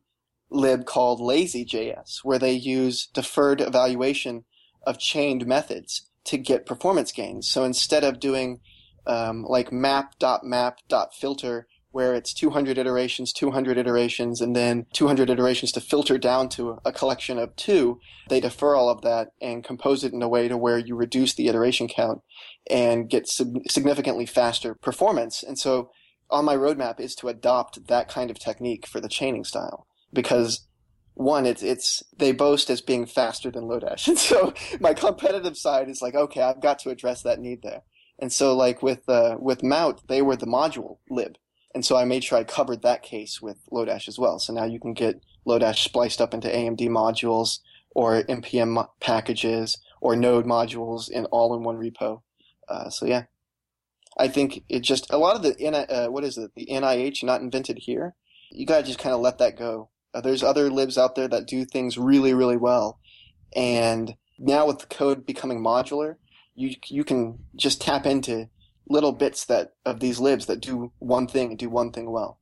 lib called lazy.js where they use deferred evaluation of chained methods to get performance gains. So instead of doing um, like map.map.filter where it's 200 iterations, 200 iterations, and then 200 iterations to filter down to a collection of two, they defer all of that and compose it in a way to where you reduce the iteration count and get sig- significantly faster performance. And so on my roadmap is to adopt that kind of technique for the chaining style because one, it's it's they boast as being faster than Lodash, and so my competitive side is like, okay, I've got to address that need there. And so, like with uh, with Mout, they were the module lib, and so I made sure I covered that case with Lodash as well. So now you can get Lodash spliced up into AMD modules or npm packages or Node modules in all in one repo. Uh, so yeah, I think it just a lot of the uh, what is it the NIH not invented here. You gotta just kind of let that go. Uh, there's other libs out there that do things really really well, and now with the code becoming modular, you you can just tap into little bits that of these libs that do one thing and do one thing well.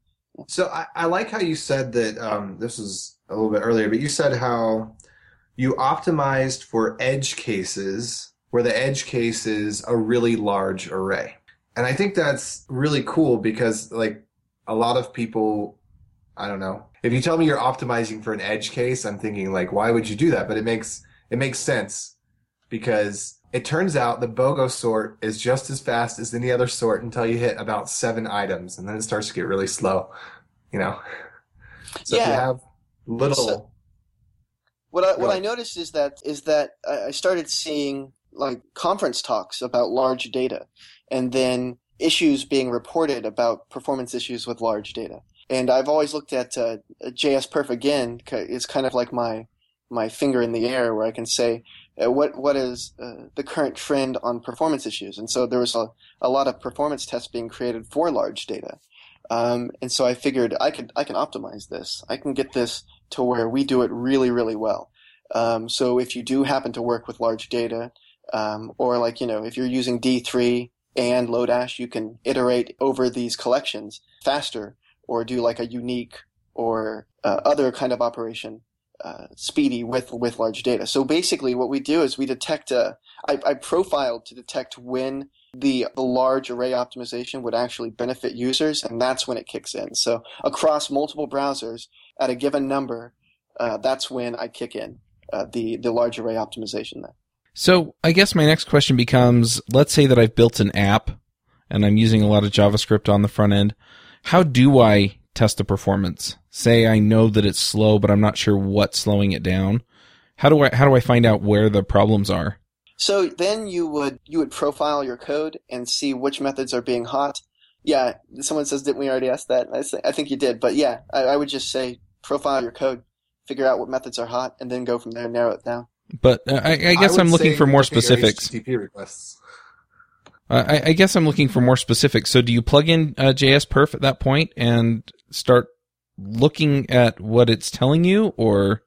So I, I like how you said that. Um, this was a little bit earlier, but you said how you optimized for edge cases where the edge case is a really large array, and I think that's really cool because like a lot of people, I don't know. If you tell me you're optimizing for an edge case, I'm thinking like, why would you do that? But it makes it makes sense because it turns out the BOGO sort is just as fast as any other sort until you hit about seven items, and then it starts to get really slow. You know. So if you have little, So- What I what I Right. noticed is that is that I I started seeing like conference talks about large data, and then issues being reported about performance issues with large data. And I've always looked at uh, JS Perf again. It's kind of like my my finger in the air, where I can say uh, what what is uh, the current trend on performance issues. And so there was a, a lot of performance tests being created for large data. Um, and so I figured I could I can optimize this. I can get this to where we do it really really well. Um, so if you do happen to work with large data, um, or like you know if you're using D3 and Lodash, you can iterate over these collections faster, or do like a unique or uh, other kind of operation uh, speedy with with large data. So basically, what we do is we detect. A, I, I profiled to detect when the, the large array optimization would actually benefit users, and that's when it kicks in. So across multiple browsers at a given number, uh, that's when I kick in uh, the the large array optimization. There. So I guess my next question becomes: Let's say that I've built an app and I'm using a lot of JavaScript on the front end. How do I test the performance? Say I know that it's slow, but I'm not sure what's slowing it down. How do I how do I find out where the problems are? So then you would you would profile your code and see which methods are being hot. Yeah, someone says, didn't we already ask that? I, say, I think you did, but yeah, I, I would just say profile your code, figure out what methods are hot, and then go from there, and narrow it down. But uh, I, I, guess I I'm looking for more specifics. HTTP requests. I, I, guess I'm looking for more specifics. So do you plug in uh, JS Perf at that point and start looking at what it's telling you, or?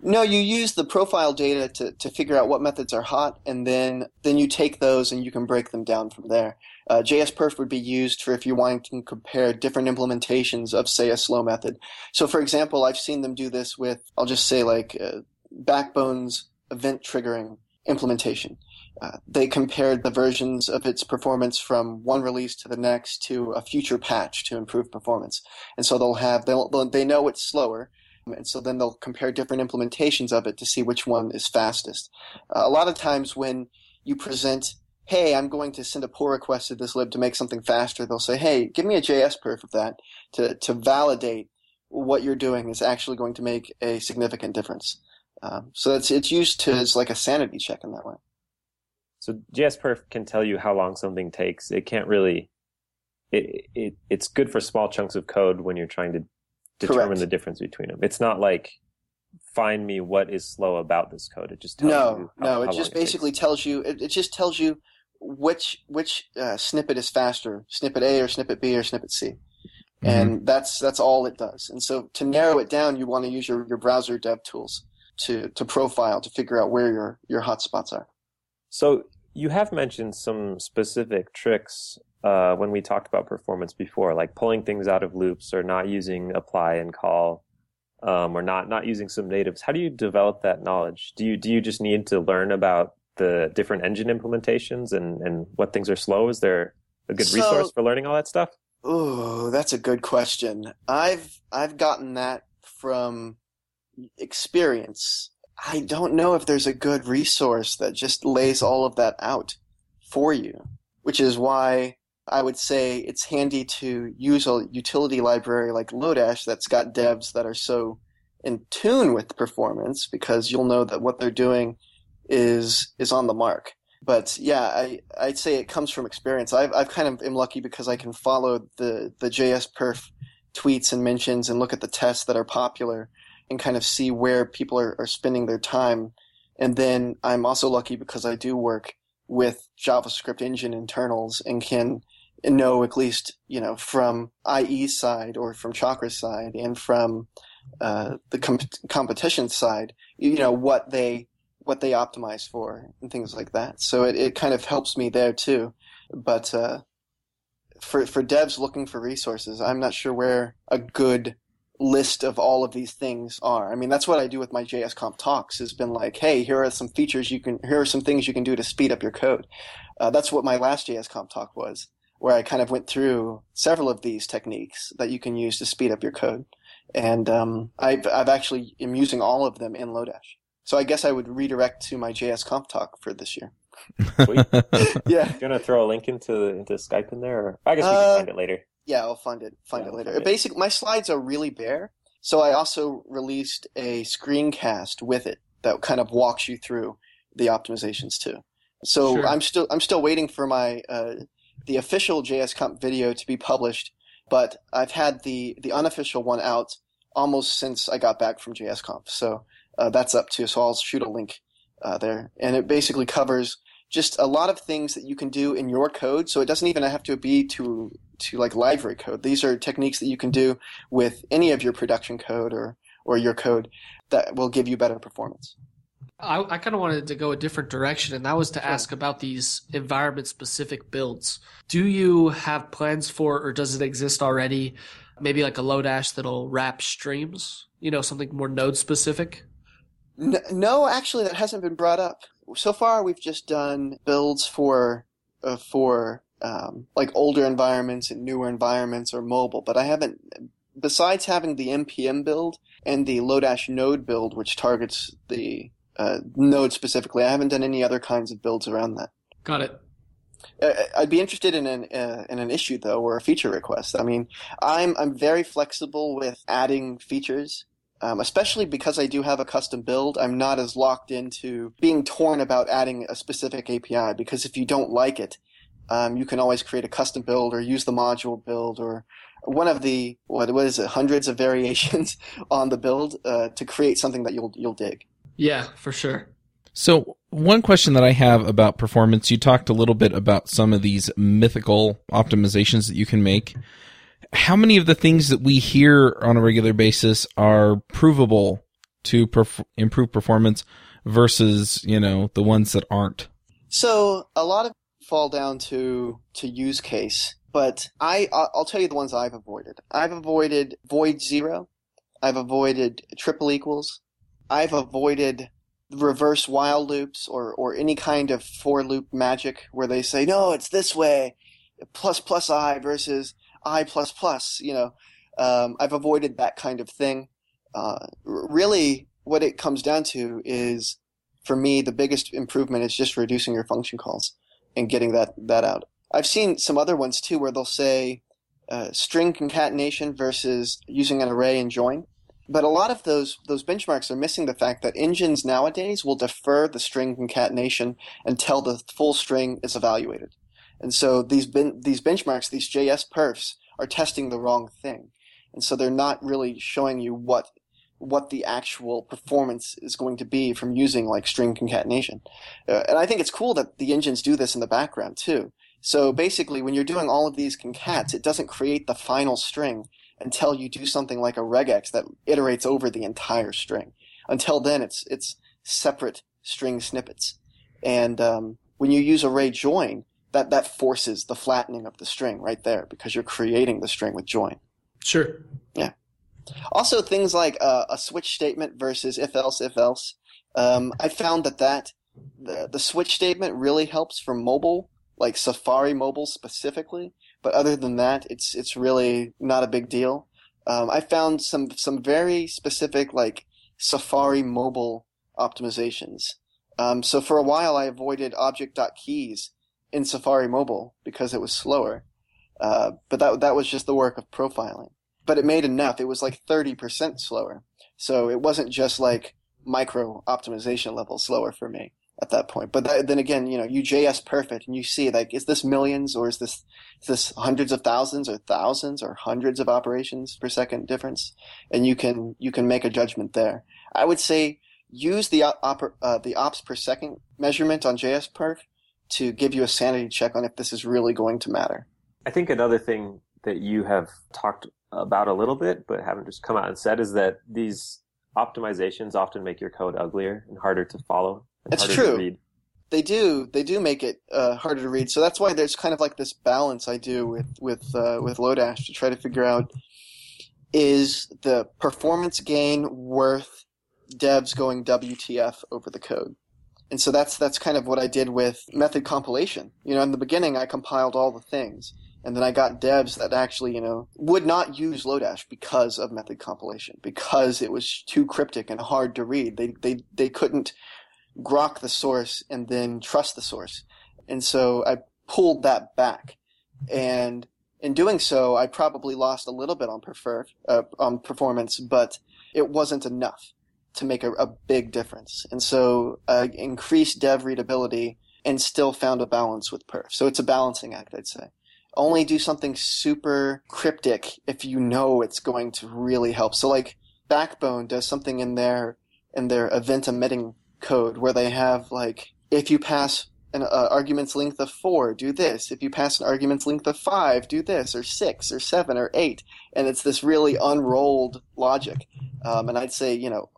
No, you use the profile data to, to figure out what methods are hot, and then then you take those and you can break them down from there. Uh, JS Perf would be used for if you're wanting to compare different implementations of, say, a slow method. So, for example, I've seen them do this with, I'll just say, like uh, Backbone's event triggering implementation. They compared the versions of its performance from one release to the next to a future patch to improve performance. And so they'll have they'll, they know it's slower, and so then they'll compare different implementations of it to see which one is fastest. Uh, a lot of times when you present, hey, I'm going to send a pull request to this lib to make something faster, they'll say, hey, give me a JS perf of that to, to validate what you're doing is actually going to make a significant difference. Um, so it's it's used to as like a sanity check in that way. So JSPerf can tell you how long something takes. It can't really. It, it it's good for small chunks of code when you're trying to determine Correct. the difference between them. It's not like find me what is slow about this code. It just tells no, you how, no. It just basically tells you. It, it just tells you which which uh, snippet is faster, snippet A or snippet B or snippet C, Mm-hmm. and that's that's all it does. And so to narrow it down, you want to use your, your browser dev tools to to profile to figure out where your your hotspots are. So you have mentioned some specific tricks uh, when we talked about performance before, like pulling things out of loops or not using apply and call, um, or not not using some natives. How do you develop that knowledge? Do you do you just need to learn about the different engine implementations and and what things are slow? Is there a good So- resource for learning all that stuff? Oh, that's a good question. I've I've gotten that from experience. I don't know if there's a good resource that just lays all of that out for you, which is why I would say it's handy to use a utility library like Lodash that's got devs that are so in tune with performance because you'll know that what they're doing is is on the mark. But yeah, I I'd say it comes from experience. I've I've kind of am lucky because I can follow the the JS perf tweets and mentions and look at the tests that are popular and kind of see where people are, are spending their time. And then I'm also lucky because I do work with JavaScript engine internals and can know at least, you know, from IE side or from Chakra side and from uh, the com- competition side, you know, what they what they optimize for and things like that. So it, it kind of helps me there too. But uh, for for devs looking for resources, I'm not sure where a good list of all of these things are. I mean, that's what I do with my JSConf talks. Has been like, hey, here are some features you can, here are some things you can do to speed up your code. Uh, that's what my last JSConf talk was, where I kind of went through several of these techniques that you can use to speed up your code. And um, I've I've actually am using all of them in Lodash. So I guess I would redirect to my JSConf talk for this year. Sweet. Yeah. Do you want to throw a link into into Skype in there? Or I guess we Uh, can find it later. Yeah, I'll find it. Find Yeah, it later. find. Basic. My slides are really bare, so I also released a screencast with it that kind of walks you through the optimizations too. So Sure. I'm still I'm still waiting for my uh, the official JSConf video to be published but I've had the the unofficial one out almost since I got back from JSConf. So uh, that's up too. So I'll shoot a link uh, there, and it basically covers just a lot of things that you can do in your code. So it doesn't even have to be to to like library code. These are techniques that you can do with any of your production code or or your code that will give you better performance. I, I kind of wanted to go a different direction, and that was to ask about these environment specific builds. Do you have plans for, or does it exist already? Maybe like a Lodash that'll wrap streams, you know, something more node specific? No, actually, that hasn't been brought up. So far, we've just done builds for uh, for um, like older environments and newer environments or mobile, but I haven't. Besides having the npm build and the Lodash node build, which targets the uh, node specifically, I haven't done any other kinds of builds around that. Got it. Uh, I'd be interested in an uh, in an issue though, or a feature request. I mean, I'm I'm very flexible with adding features, um, especially because I do have a custom build. I'm not as locked into being torn about adding a specific API because if you don't like it, um, you can always create a custom build or use the module build or one of the what what is it hundreds of variations on the build uh, to create something that you'll you'll dig. Yeah, for sure. So, one question that I have about performance, you talked a little bit about some of these mythical optimizations that you can make. How many of the things that we hear on a regular basis are provable to perf- improve performance versus, you know, the ones that aren't? So a lot of fall down to to use case, but I I'll tell you the ones I've avoided. I've avoided void zero. I've avoided triple equals. I've avoided reverse while loops or, or any kind of for loop magic where they say, no, it's this way, plus plus i versus i plus plus, you know. Um, I've avoided that kind of thing. Uh, really, what it comes down to is, for me, the biggest improvement is just reducing your function calls and getting that, that out. I've seen some other ones too where they'll say uh, string concatenation versus using an array and join. But a lot of those those benchmarks are missing the fact that engines nowadays will defer the string concatenation until the full string is evaluated. And so these ben, these benchmarks, these JS perfs, are testing the wrong thing, and so they're not really showing you what what the actual performance is going to be from using like string concatenation. Uh, and I think it's cool that the engines do this in the background too. So basically, when you're doing all of these concats, it doesn't create the final string until you do something like a regex that iterates over the entire string. Until then, it's it's separate string snippets. And um, when you use array join, that that forces the flattening of the string right there because you're creating the string with join. Sure. Yeah. Also, things like uh, a switch statement versus if else if else. Um, I found that that the, the switch statement really helps for mobile, like Safari mobile specifically. But other than that, it's it's really not a big deal. Um, I found some some very specific like Safari mobile optimizations. Um, so for a while, I avoided object.keys in Safari mobile because it was slower. Uh, but that that was just the work of profiling. But it made enough. It was like thirty percent slower. So it wasn't just like micro optimization level slower for me at that point. But that, then again, you know, you JS perfect and you see like, is this millions or is this, is this hundreds of thousands or thousands or hundreds of operations per second difference? And you can, you can make a judgment there. I would say use the op, uh, the ops per second measurement on JS perf to give you a sanity check on if this is really going to matter. I think another thing that you have talked about a little bit, but haven't just come out and said is that these optimizations often make your code uglier and harder to follow. It's true. They do. They do make it uh, harder to read. So that's why there's kind of like this balance I do with with uh, with Lodash to try to figure out is the performance gain worth devs going WTF over the code. And so that's that's kind of what I did with method compilation. You know, in the beginning I compiled all the things, and then I got devs that actually, you know, would not use Lodash because of method compilation, because it was too cryptic and hard to read. They they they couldn't grok the source and then trust the source. And so I pulled that back. And in doing so, I probably lost a little bit on prefer uh, on performance, but it wasn't enough to make a, a big difference. And so uh, increased dev readability and still found a balance with perf. So it's a balancing act, I'd say. only do something super cryptic if you know it's going to really help. So like Backbone does something in their in their event emitting code where they have like if you pass an uh, argument's length of four, do this. If you pass an argument's length of five, do this, or six, or seven, or eight. And it's this really unrolled logic. Um, and I'd say, you know,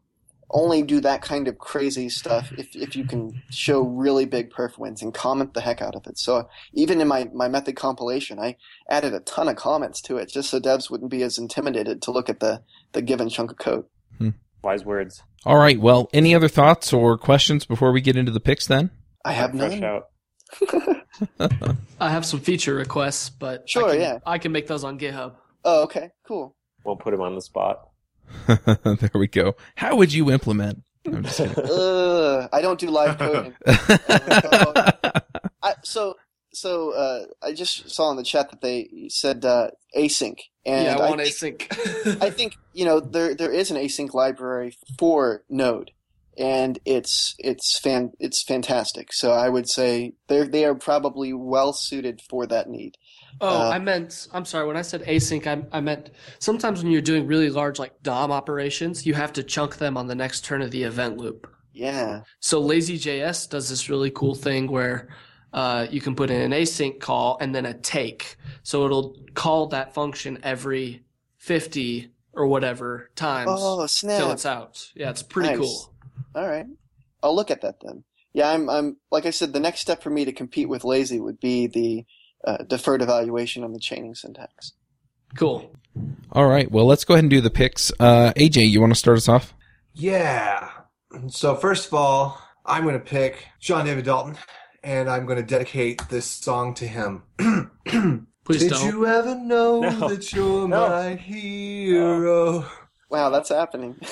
only do that kind of crazy stuff if, if you can show really big perf wins and comment the heck out of it. So even in my, my method compilation, I added a ton of comments to it just so devs wouldn't be as intimidated to look at the, the given chunk of code. Hmm. Wise words. All right. Well, any other thoughts or questions before we get into the picks then? I have Fresh none. I have some feature requests, but Sure, I can, yeah. I can make those on GitHub. Oh, okay, cool. Won't put him on the spot. there we go. How would you implement? I'm just kidding. Ugh, I don't do live coding. I, so, so uh, I just saw in the chat that they said uh, async, and yeah, I want I async. think, I think you know there there is an async library for Node, and it's it's fan it's fantastic. So I would say they they are probably well suited for that need. Oh, Uh, I meant. I'm sorry. When I said async, I, I meant sometimes when you're doing really large like DOM operations, you have to chunk them on the next turn of the event loop. Yeah, So LazyJS does this really cool thing where uh, you can put in an async call and then a take. So it'll call that function every 50 or whatever times Oh till it's out. Yeah, it's pretty Nice. cool. All right, I'll look at that then. Yeah, I'm I'm like I said, the next step for me to compete with Lazy would be the uh, deferred evaluation on the chaining syntax. Cool. All right. Well, let's go ahead and do the picks. Uh, AJ, you want to start us off? Yeah. So first of all, I'm going to pick John David Dalton, and I'm going to dedicate this song to him. Please Did don't. you ever know No. that you're No. my hero? Wow, that's happening.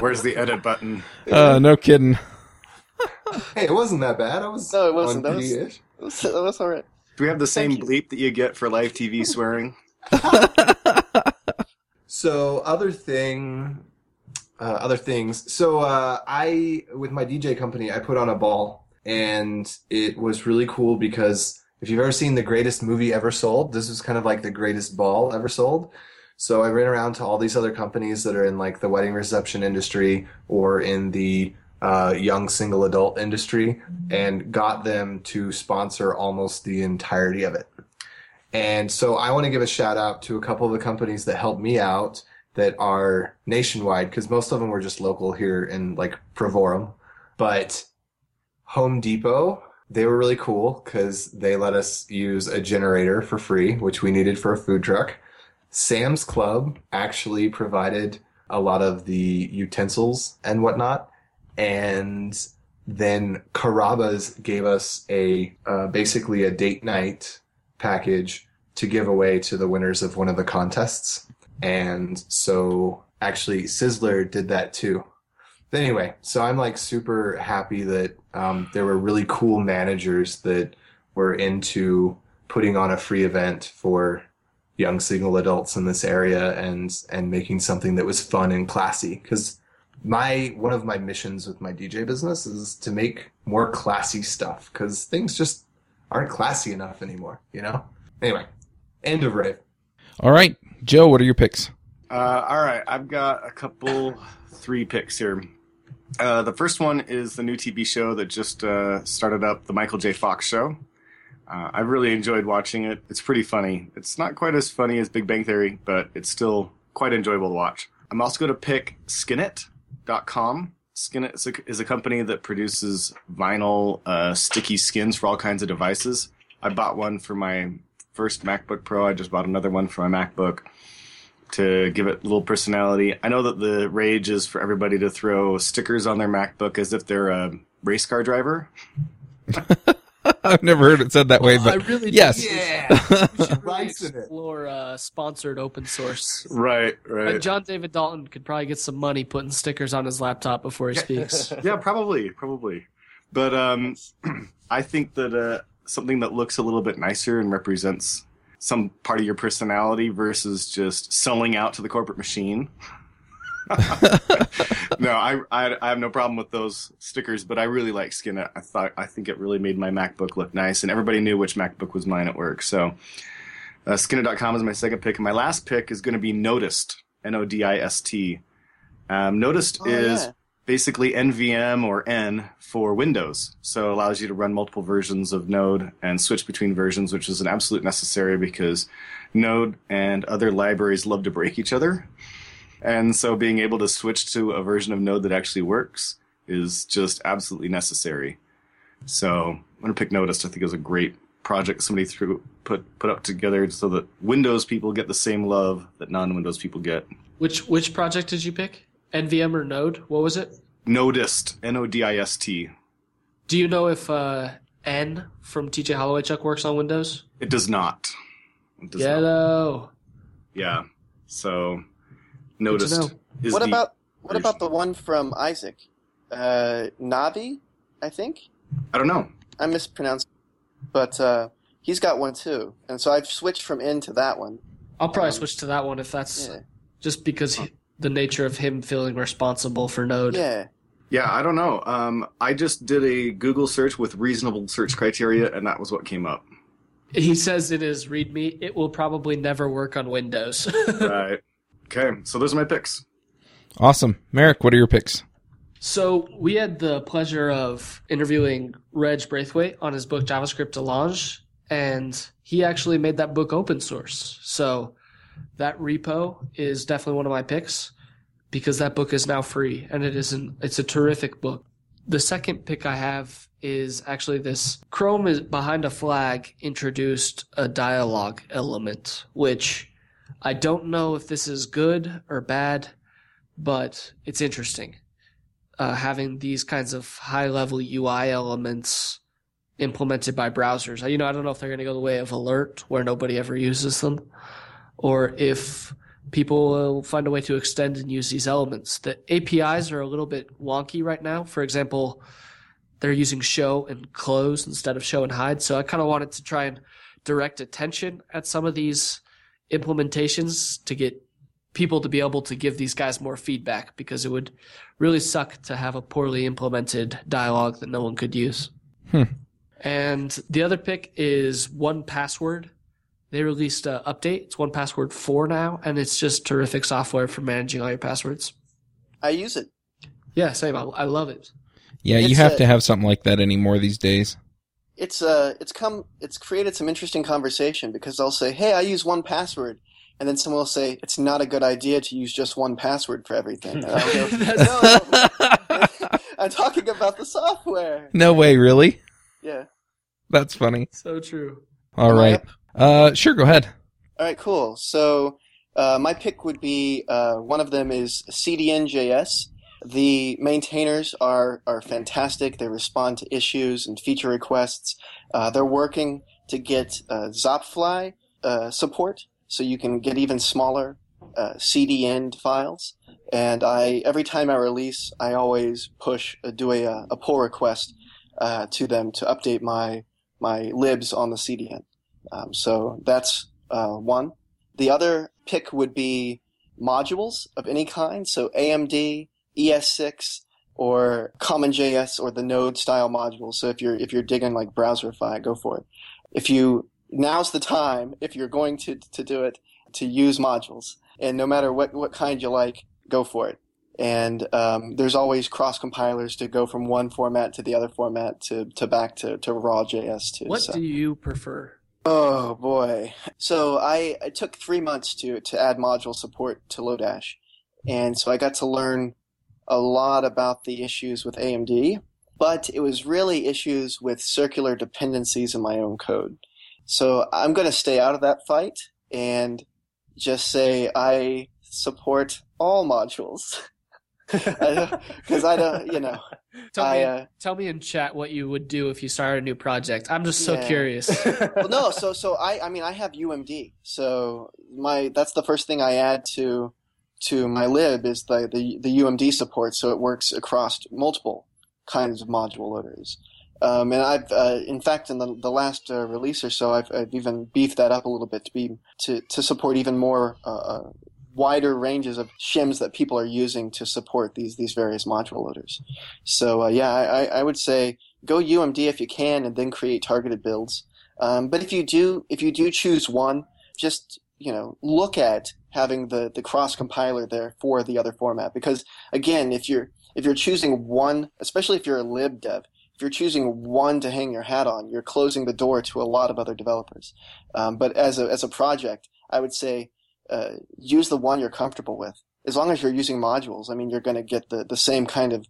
Where's the edit button? Uh, no kidding. Hey, it wasn't that bad. I was No, it wasn't. That was- PD-ish. that was, that was all right. Do we have the same bleep that you get for live TV swearing? So other thing, uh, other things. So uh, I, with my DJ company, I put on a ball, and it was really cool because if you've ever seen the greatest movie ever sold, this was kind of like the greatest ball ever sold. So I ran around to all these other companies that are in like the wedding reception industry or in the uh, young single adult industry and got them to sponsor almost the entirety of it. And so I want to give a shout out to a couple of the companies that helped me out that are nationwide because most of them were just local here in like Provo-Orem. But Home Depot, they were really cool because they let us use a generator for free, which we needed for a food truck. Sam's Club actually provided a lot of the utensils and whatnot. And then Carrabba's gave us a uh, basically a date night package to give away to the winners of one of the contests. And so actually Sizzler did that too. But anyway, so I'm like super happy that um, there were really cool managers that were into putting on a free event for young single adults in this area and and making something that was fun and classy because my one of my missions with my DJ business is to make more classy stuff because things just aren't classy enough anymore, you know? Anyway, end of rave. All right, Joe, what are your picks? Uh, all right, I've got a couple, three picks here. Uh, the first one is the new TV show that just uh, started up, the Michael J. Fox Show. Uh, I've really enjoyed watching it. It's pretty funny. It's not quite as funny as Big Bang Theory, but it's still quite enjoyable to watch. I'm also going to pick Skinit.com. Is a, is a company that produces vinyl uh, sticky skins for all kinds of devices. I bought one for my first MacBook Pro. I just bought another one for my MacBook to give it a little personality. I know that the rage is for everybody to throw stickers on their MacBook as if they're a race car driver. I've never heard it said that way, I but really yes. Yeah. We should really Rice in it. explore uh, sponsored open source. Right, Like John David Dalton could probably get some money putting stickers on his laptop before he speaks. yeah, probably, probably. But um, I think that uh, something that looks a little bit nicer and represents some part of your personality versus just selling out to the corporate machine no, I, I I have no problem with those stickers, but I really like Skinit. I thought I think it really made my MacBook look nice, and everybody knew which MacBook was mine at work. So, uh, Skinit.com is my second pick, and my last pick is going to be Nodist. N O D I S T. Um, Nodist Oh, is yeah. basically NVM or N for Windows. So it allows you to run multiple versions of Node and switch between versions, which is an absolute necessary because Node and other libraries love to break each other. And so being able to switch to a version of Node that actually works is just absolutely necessary. So I'm going to pick Nodist. I think is a great project somebody threw put put up together so that Windows people get the same love that non-Windows people get. Which which project did you pick? NVM or Node? What was it? Nodist, N O D I S T. Do you know if uh, N from TJ Holowaychuk works on Windows? It does not. It does not. Yeah. So to Nodist know. is what the- about what about the one from Isaac? Uh, Navi, I think. I don't know. I mispronounced, but uh, he's got one too, and so I've switched from in to that one. I'll probably Um, switch to that one if that's Yeah, just because he, the nature of him feeling responsible for Node. yeah. Yeah, I don't know. Um, I just did a Google search with reasonable search criteria, and that was what came up. He says in his README, it will probably never work on Windows. right. Okay. So those are my picks. Awesome. Merrick, what are your picks? So we had the pleasure of interviewing Reg Braithwaite on his book JavaScript Allongé, and he actually made that book open source. So that repo is definitely one of my picks because that book is now free and it is an it's a terrific book. The second pick I have is actually this Chrome is behind a flag introduced a dialogue element, which I don't know if this is good or bad, but it's interesting uh, having these kinds of high level UI elements implemented by browsers. You know, I don't know if they're going to go the way of alert where nobody ever uses them, or if people will find a way to extend and use these elements. The APIs are a little bit wonky right now. For example, they're using show and close instead of show and hide. So I kind of wanted to try and direct attention at some of these implementations to get people to be able to give these guys more feedback because it would really suck to have a poorly implemented dialogue that no one could use. Hmm. And the other pick is 1Password. They released an update. It's 1Password 4 now, and it's just terrific software for managing all your passwords. I use it. Yeah, same. I, I love it. Yeah, you have a- to have something like that anymore these days. It's uh, it's come, it's created some interesting conversation because they'll say, "Hey, I use one password," and then someone will say, "It's not a good idea to use just one password for everything." And I'll go, no, I'm talking about the software. No way, really? Yeah. That's funny. So true. All Am I right. up? Uh, sure, go ahead. All right, cool. So uh, my pick would be uh, one of them is CDN.js. The maintainers are are fantastic. They respond to issues and feature requests. Uh, they're working to get uh, Zopfli uh, support, so you can get even smaller uh, CDN files. And I every time I release, I always push uh, do a, uh, a pull request uh, to them to update my my libs on the CDN. Um, so that's uh, one. The other pick would be modules of any kind. So AMD, ES6, or CommonJS, or the Node style modules. So if you're if you're digging like Browserify, go for it. If you now's the time if you're going to to do it to use modules, and no matter what what kind you like, go for it. And um, there's always cross compilers to go from one format to the other format to, to back to, to raw JS too. What so. do you prefer? Oh boy. So I, I took three months to, to add module support to Lodash. And so I got to learn a lot about the issues with AMD, but it was really issues with circular dependencies in my own code. So I'm going to stay out of that fight and just say I support all modules. Because I don't, you know, Tell I, me, uh, tell me in chat what you would do if you started a new project. I'm just so Yeah. curious. well, no. So, so I, I mean, I have UMD. So my, that's the first thing I add to, to my lib is the, the, the UMD support. So it works across multiple kinds of module loaders. Um, and I've, uh, in fact, in the, the last uh, release or so, I've, I've even beefed that up a little bit to be, to, to support even more, uh, uh, wider ranges of shims that people are using to support these these various module loaders. So uh, yeah, I, I would say go UMD if you can, and then create targeted builds. Um, but if you do if you do choose one, just you know look at having the the cross compiler there for the other format because again, if you're if you're choosing one, especially if you're a lib dev, if you're choosing one to hang your hat on, you're closing the door to a lot of other developers. Um, but as a as a project, I would say uh, use the one you're comfortable with. As long as you're using modules, I mean, you're going to get the, the same kind of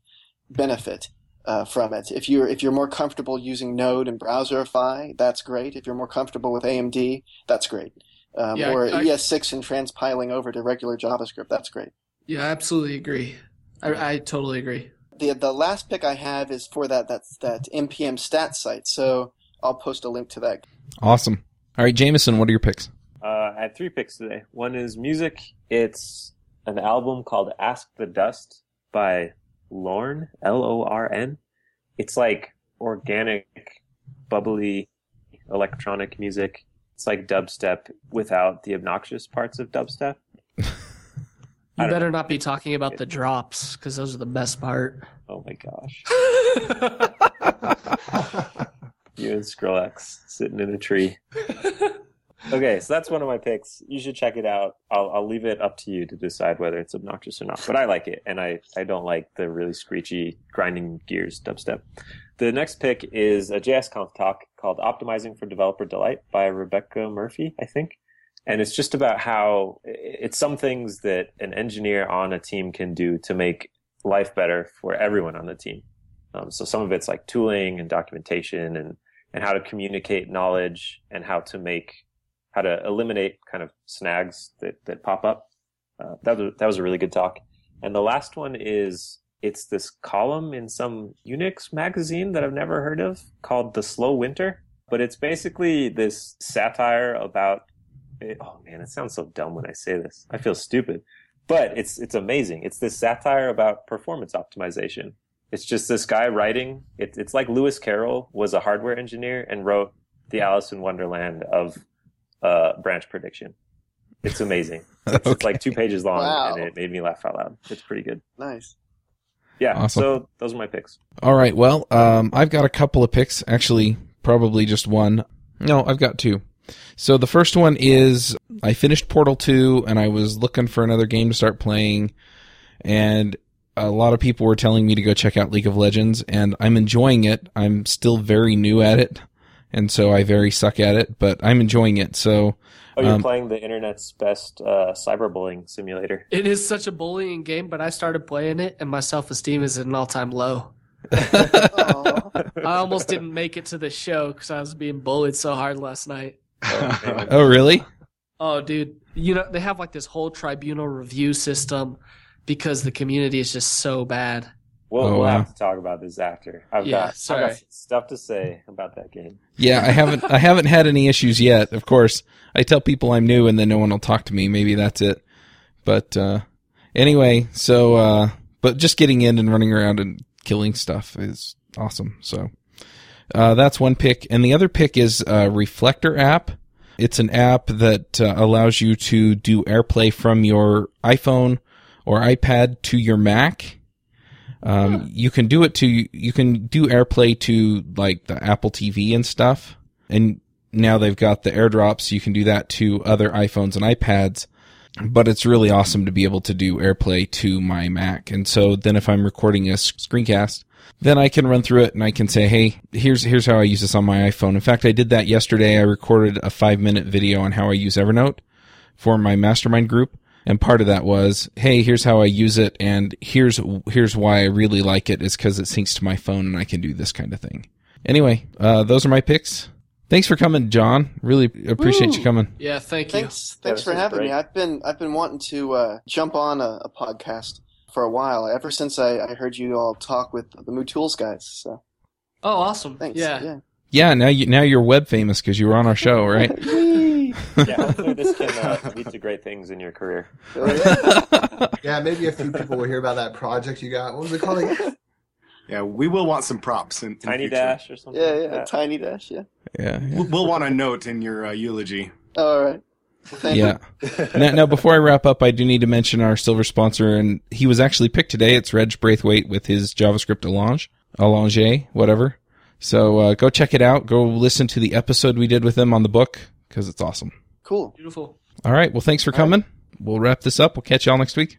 benefit uh, from it. If you're if you're more comfortable using Node and Browserify, that's great. If you're more comfortable with AMD, that's great. Um, Yeah, or I- ES6 and transpiling over to regular JavaScript, that's great. Yeah, I absolutely agree. I, I totally agree. The the last pick I have is for that that that npm stat site. So I'll post a link to that. Awesome. All right, Jameson, what are your picks? Uh, I had three picks today. One is music. It's an album called Ask the Dust by Lorn, L O R N. It's like organic, bubbly electronic music. It's like dubstep without the obnoxious parts of dubstep. You better not be talking about the drops because those are the best part. Oh my gosh. You and Skrillex sitting in a tree. Okay, so that's one of my picks. You should check it out. I'll, I'll leave it up to you to decide whether it's obnoxious or not. But I like it, and I, I don't like the really screechy grinding gears dubstep. The next pick is a JSConf talk called "Optimizing for Developer Delight" by Rebecca Murphey, I think. And it's just about how it's some things that an engineer on a team can do to make life better for everyone on the team. Um, so some of it's like tooling and documentation and, and how to communicate knowledge and how to make, how to eliminate kind of snags that, that pop up. Uh, that was, that was a really good talk. And the last one is, it's this column in some Unix magazine that I've never heard of called The Slow Winter. But it's basically this satire about, oh man, it sounds so dumb when I say this. I feel stupid. But it's, it's amazing. It's this satire about performance optimization it's just this guy writing. It, it's like Lewis Carroll was a hardware engineer and wrote the Alice in Wonderland of uh, branch prediction. It's amazing. It's, it's like two pages long, Wow. and it made me laugh out loud. It's pretty good. Nice. Yeah. Awesome. So those are my picks. All right. Well, um, I've got a couple of picks. Actually, probably just one. No, I've got two. So the first one is I finished Portal 2 and I was looking for another game to start playing. And a lot of people were telling me to go check out League of Legends and I'm enjoying it. I'm still very new at it. And so I very suck at it, but I'm enjoying it. So Oh, you're Um, playing the internet's best uh, cyberbullying simulator. It is such a bullying game, but I started playing it and my self esteem is at an all time low. I almost didn't make it to the show because I was being bullied so hard last night. Oh. Oh, really? Oh, dude. You know, they have like this whole tribunal review system because the community is just so bad. We'll, Oh, we'll wow. have to talk about this after. I've Yeah, got I've got stuff to say about that game. Yeah, I haven't I haven't had any issues yet. Of course, I tell people I'm new and then no one will talk to me. Maybe that's it. But uh anyway, so uh but just getting in and running around and killing stuff is awesome. So uh that's one pick and the other pick is a Reflector app. It's an app that uh, allows you to do AirPlay from your iPhone or iPad to your Mac. Um, you can do it to, you can do AirPlay to like the Apple TV and stuff. And now they've got the airdrops. You can do that to other iPhones and iPads. But it's really awesome to be able to do AirPlay to my Mac. And so then if I'm recording a screencast, then I can run through it and I can say, Hey, here's, here's how I use this on my iPhone. In fact, I did that yesterday. I recorded a five minute video on how I use Evernote for my mastermind group. And part of that was, hey, here's how I use it, and here's here's why I really like it is because it syncs to my phone and I can do this kind of thing. Anyway, uh, those are my picks. Thanks for coming, John. Really appreciate you coming. Yeah, thank you. Thanks, thanks for having great. me. I've been I've been wanting to uh, jump on a, a podcast for a while. Ever since I, I heard you all talk with the MooTools guys. So Oh, awesome. thanks. Yeah. yeah. Yeah, now you now you're web famous because you were on our show, right? Yeah, hopefully this can uh, lead to great things in your career. Oh, yeah. Yeah, maybe a few people will hear about that project you got. What was it called? again? Yeah, we will want some props in, in Tiny future. Dash or something. yeah, like yeah. that. Tiny dash. Yeah. yeah, yeah. We'll, we'll want a note in your uh, eulogy. All right. Thank Yeah. now, now, before I wrap up, I do need to mention our silver sponsor, and he was actually picked today. It's Reg Braithwaite with his JavaScript Allongé, Allongé, whatever. So uh, go check it out. Go listen to the episode we did with them on the book because it's awesome. Cool. Beautiful. All right. Well, thanks for coming. We'll wrap this up. We'll catch y'all next week.